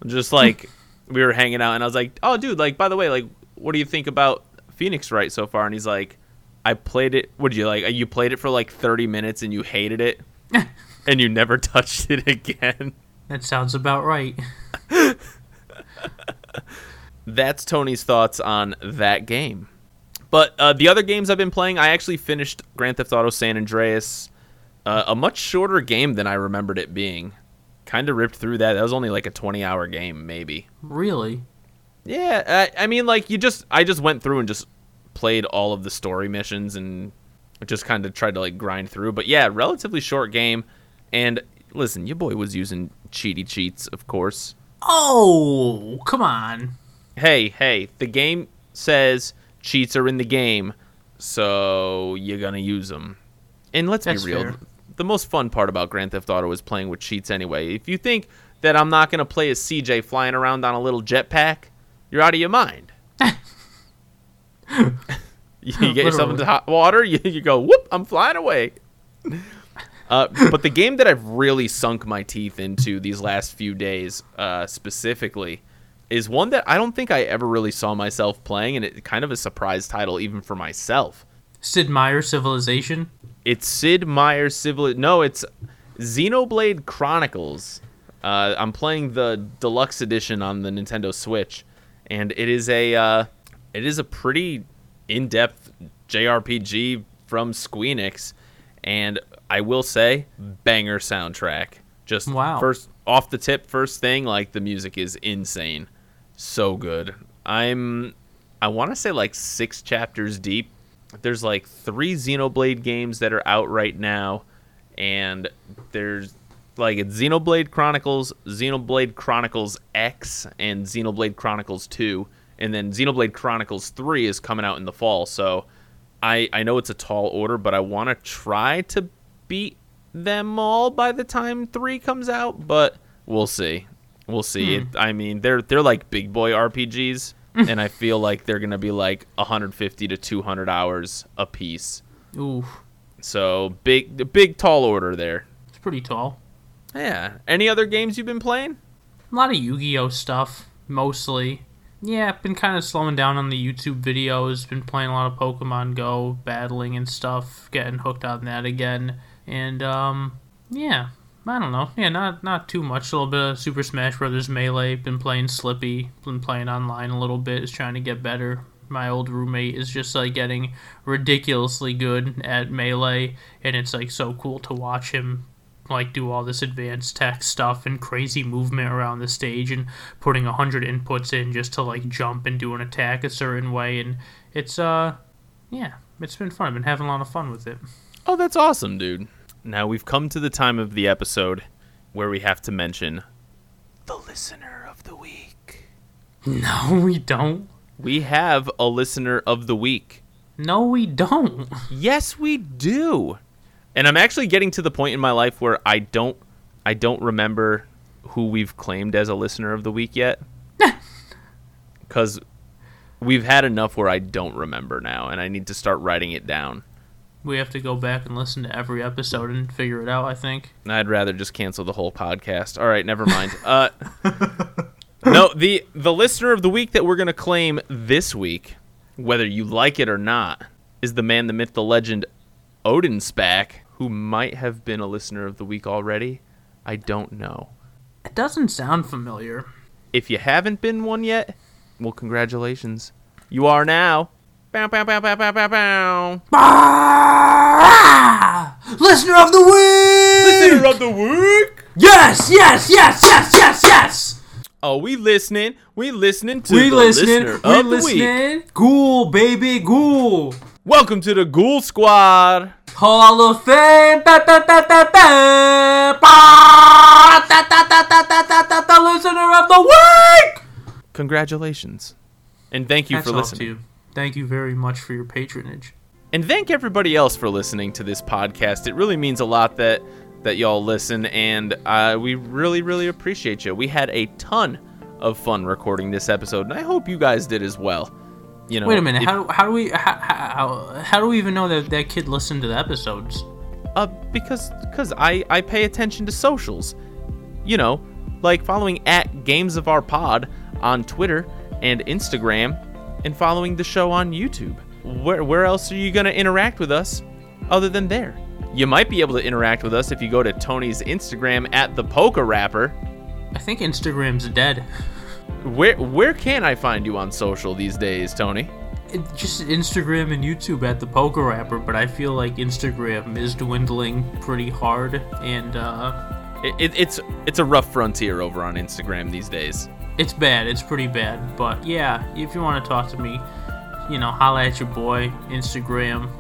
B: just like we were hanging out, and I was like, oh, dude, like by the way, like, what do you think about Phoenix Wright so far? And he's like, I played it. What did you like? You played it for like 30 minutes and you hated it, and you never touched it again.
A: That sounds about right.
B: That's Tony's thoughts on that game. But uh, the other games I've been playing, I actually finished Grand Theft Auto San Andreas, uh, a much shorter game than I remembered it being. Kind of ripped through that. That was only like a 20 hour game, maybe.
A: Really?
B: Yeah, I, I mean, like you just, I just went through and just played all of the story missions and just kind of tried to like grind through. But yeah, relatively short game. And listen, your boy was using cheaty cheats, of course.
A: Oh, come on.
B: Hey, hey, the game says cheats are in the game, so you're gonna use them. And let's
A: That's
B: be real,
A: fair.
B: the most fun part about Grand Theft Auto is playing with cheats anyway. If you think that I'm not gonna play as CJ flying around on a little jetpack, you're out of your mind. you get yourself into hot water, you, you go, whoop, I'm flying away. Uh, but the game that I've really sunk my teeth into these last few days, uh, specifically, is one that I don't think I ever really saw myself playing, and it kind of a surprise title even for myself.
A: Sid Meier Civilization?
B: It's Sid Meier's Civil. No, it's Xenoblade Chronicles. Uh, I'm playing the deluxe edition on the Nintendo Switch, and it is a uh, it is a pretty in-depth JRPG from Squeenix, and I will say, banger soundtrack. Just
A: Wow.
B: first off the tip, first thing, like the music is insane, so good. I'm I want to say like six chapters deep. There's like three Xenoblade games that are out right now, and there's like it's Xenoblade Chronicles, Xenoblade Chronicles X, and Xenoblade Chronicles 2, and then Xenoblade Chronicles 3 is coming out in the fall. So I I know it's a tall order, but I want to try to beat them all by the time 3 comes out, but we'll see. We'll see. It, I mean, they're they're like big boy RPGs, and I feel like they're gonna be like 150 to 200 hours a piece.
A: Ooh,
B: So big, big tall order there.
A: it's pretty tall.
B: Yeah. Any other games you've been playing?
A: A lot of Yu-Gi-Oh stuff, mostly. Yeah, I've been kind of slowing down on the YouTube videos. Been playing a lot of Pokemon Go, battling and stuff. Getting hooked on that again. And um, yeah, I don't know. Yeah, not not too much. A little bit of Super Smash Brothers Melee. Been playing Slippi. Been playing online a little bit. Is trying to get better. My old roommate is just like getting ridiculously good at Melee, and it's like so cool to watch him like do all this advanced tech stuff and crazy movement around the stage and putting a hundred inputs in just to like jump and do an attack a certain way and it's uh yeah it's been fun i've been having a lot of fun with it
B: Oh, that's awesome, dude. Now we've come to the time of the episode where we have to mention the listener of the week.
A: no we don't
B: We have a listener of the week.
A: no we don't
B: Yes, we do. And I'm actually getting to the point in my life where I don't I don't remember who we've claimed as a listener of the week yet. Cuz we've had enough where I don't remember now and I need to start writing it down.
A: We have to go back and listen to every episode and figure it out i think
B: I'd rather just cancel the whole podcast. All right, never mind. Uh, no, the the listener of the week that we're gonna claim this week, whether you like it or not, is the man, the myth, the legend, Odin Spack, who might have been a listener of the week already. I don't know.
A: it doesn't sound familiar
B: If you haven't been one yet, well, congratulations. You are now. Bow, bow, bow, bow, bow, bow, bow.
A: Listener of the week!
B: Listener of the week.
A: Yes, yes, yes, yes, yes, yes!
B: Oh, we listening. We listening to
A: We
B: the
A: listening,
B: listener
A: we
B: of the week.
A: listening. Ghoul, baby, ghoul.
B: Welcome to the Ghoul Squad.
A: Hall of Fame. Ba, ba, ba, ba, ba. Ba, da, da, da, da, da, da, da, The listener of the week!
B: Congratulations. And thank you
A: Hats
B: for listening.
A: to you. Thank you very much for your patronage.
B: And thank everybody else for listening to this podcast. It really means a lot that that y'all listen and uh, we really really appreciate you. We had a ton of fun recording this episode and I hope you guys did as well. You know,
A: Wait a minute.
B: if-
A: How, how do we how, how, how do we even know that that kid listened to the episodes?
B: Uh, because because I I pay attention to socials, you know, like following at Games of Our Pod on Twitter and Instagram, and following the show on YouTube. Where where else are you gonna interact with us, other than there? You might be able to interact with us if you go to Tony's Instagram at the Poker Rapper.
A: I think Instagram's dead.
B: Where where can I find you on social these days, Tony?
A: It, just Instagram and YouTube at the Poker Rapper, but I feel like Instagram is dwindling pretty hard, and uh,
B: It, it, it's it's a rough frontier over on Instagram these days.
A: It's bad. It's pretty bad. But yeah, if you want to talk to me, you know, holla at your boy. Instagram,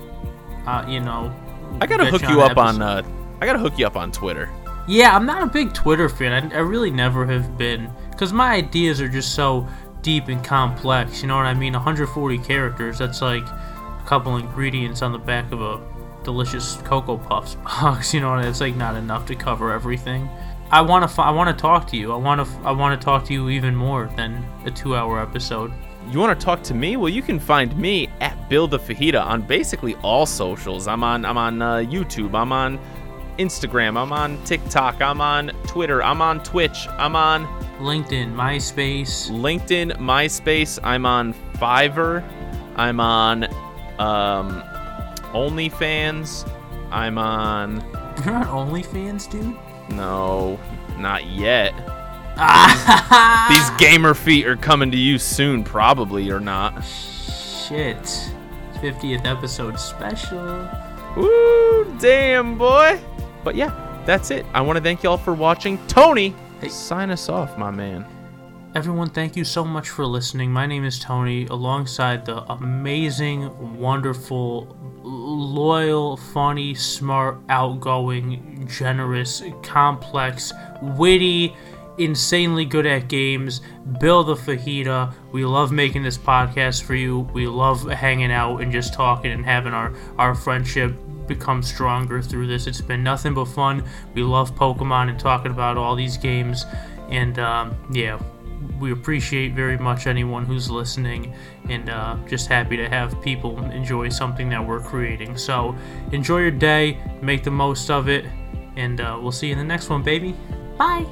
A: uh, you know.
B: I gotta hook
A: you
B: up on uh, I gotta hook you up on Twitter.
A: Yeah, I'm not a big Twitter fan. I, I really never have been. Because my ideas are just so deep and complex. You know what I mean? 140 characters. That's like a couple ingredients on the back of a delicious Cocoa Puffs box. You know what? It's like not enough to cover everything. I want to. I want to talk to you. I want to. I want to talk to you even more than a two-hour episode.
B: You want to talk to me? Well, you can find me at Bill the Fajita on basically all socials. I'm on I'm on uh, YouTube. I'm on Instagram. I'm on TikTok. I'm on Twitter. I'm on Twitch. I'm on
A: LinkedIn, MySpace.
B: LinkedIn, MySpace. I'm on Fiverr. I'm on um, OnlyFans. I'm on
A: You're on OnlyFans, dude.
B: No, not yet. These gamer feet are coming to you soon, probably or not.
A: shit. 50th episode special.
B: Ooh, damn, boy. But yeah, that's it. I want to thank y'all for watching. Tony,
A: Hey.
B: sign us off, my man.
A: Everyone, thank you so much for listening. My name is Tony, alongside the amazing, wonderful, loyal, funny, smart, outgoing, generous, complex, witty, insanely good at games, Bill the Fajita. We love making this podcast for you. We love hanging out and just talking and having our, our friendship become stronger through this. It's been nothing but fun. We love Pokemon and talking about all these games. And um, yeah, we appreciate very much anyone who's listening and uh, just happy to have people enjoy something that we're creating. So enjoy your day, make the most of it, and uh, we'll see you in the next one, baby. Bye.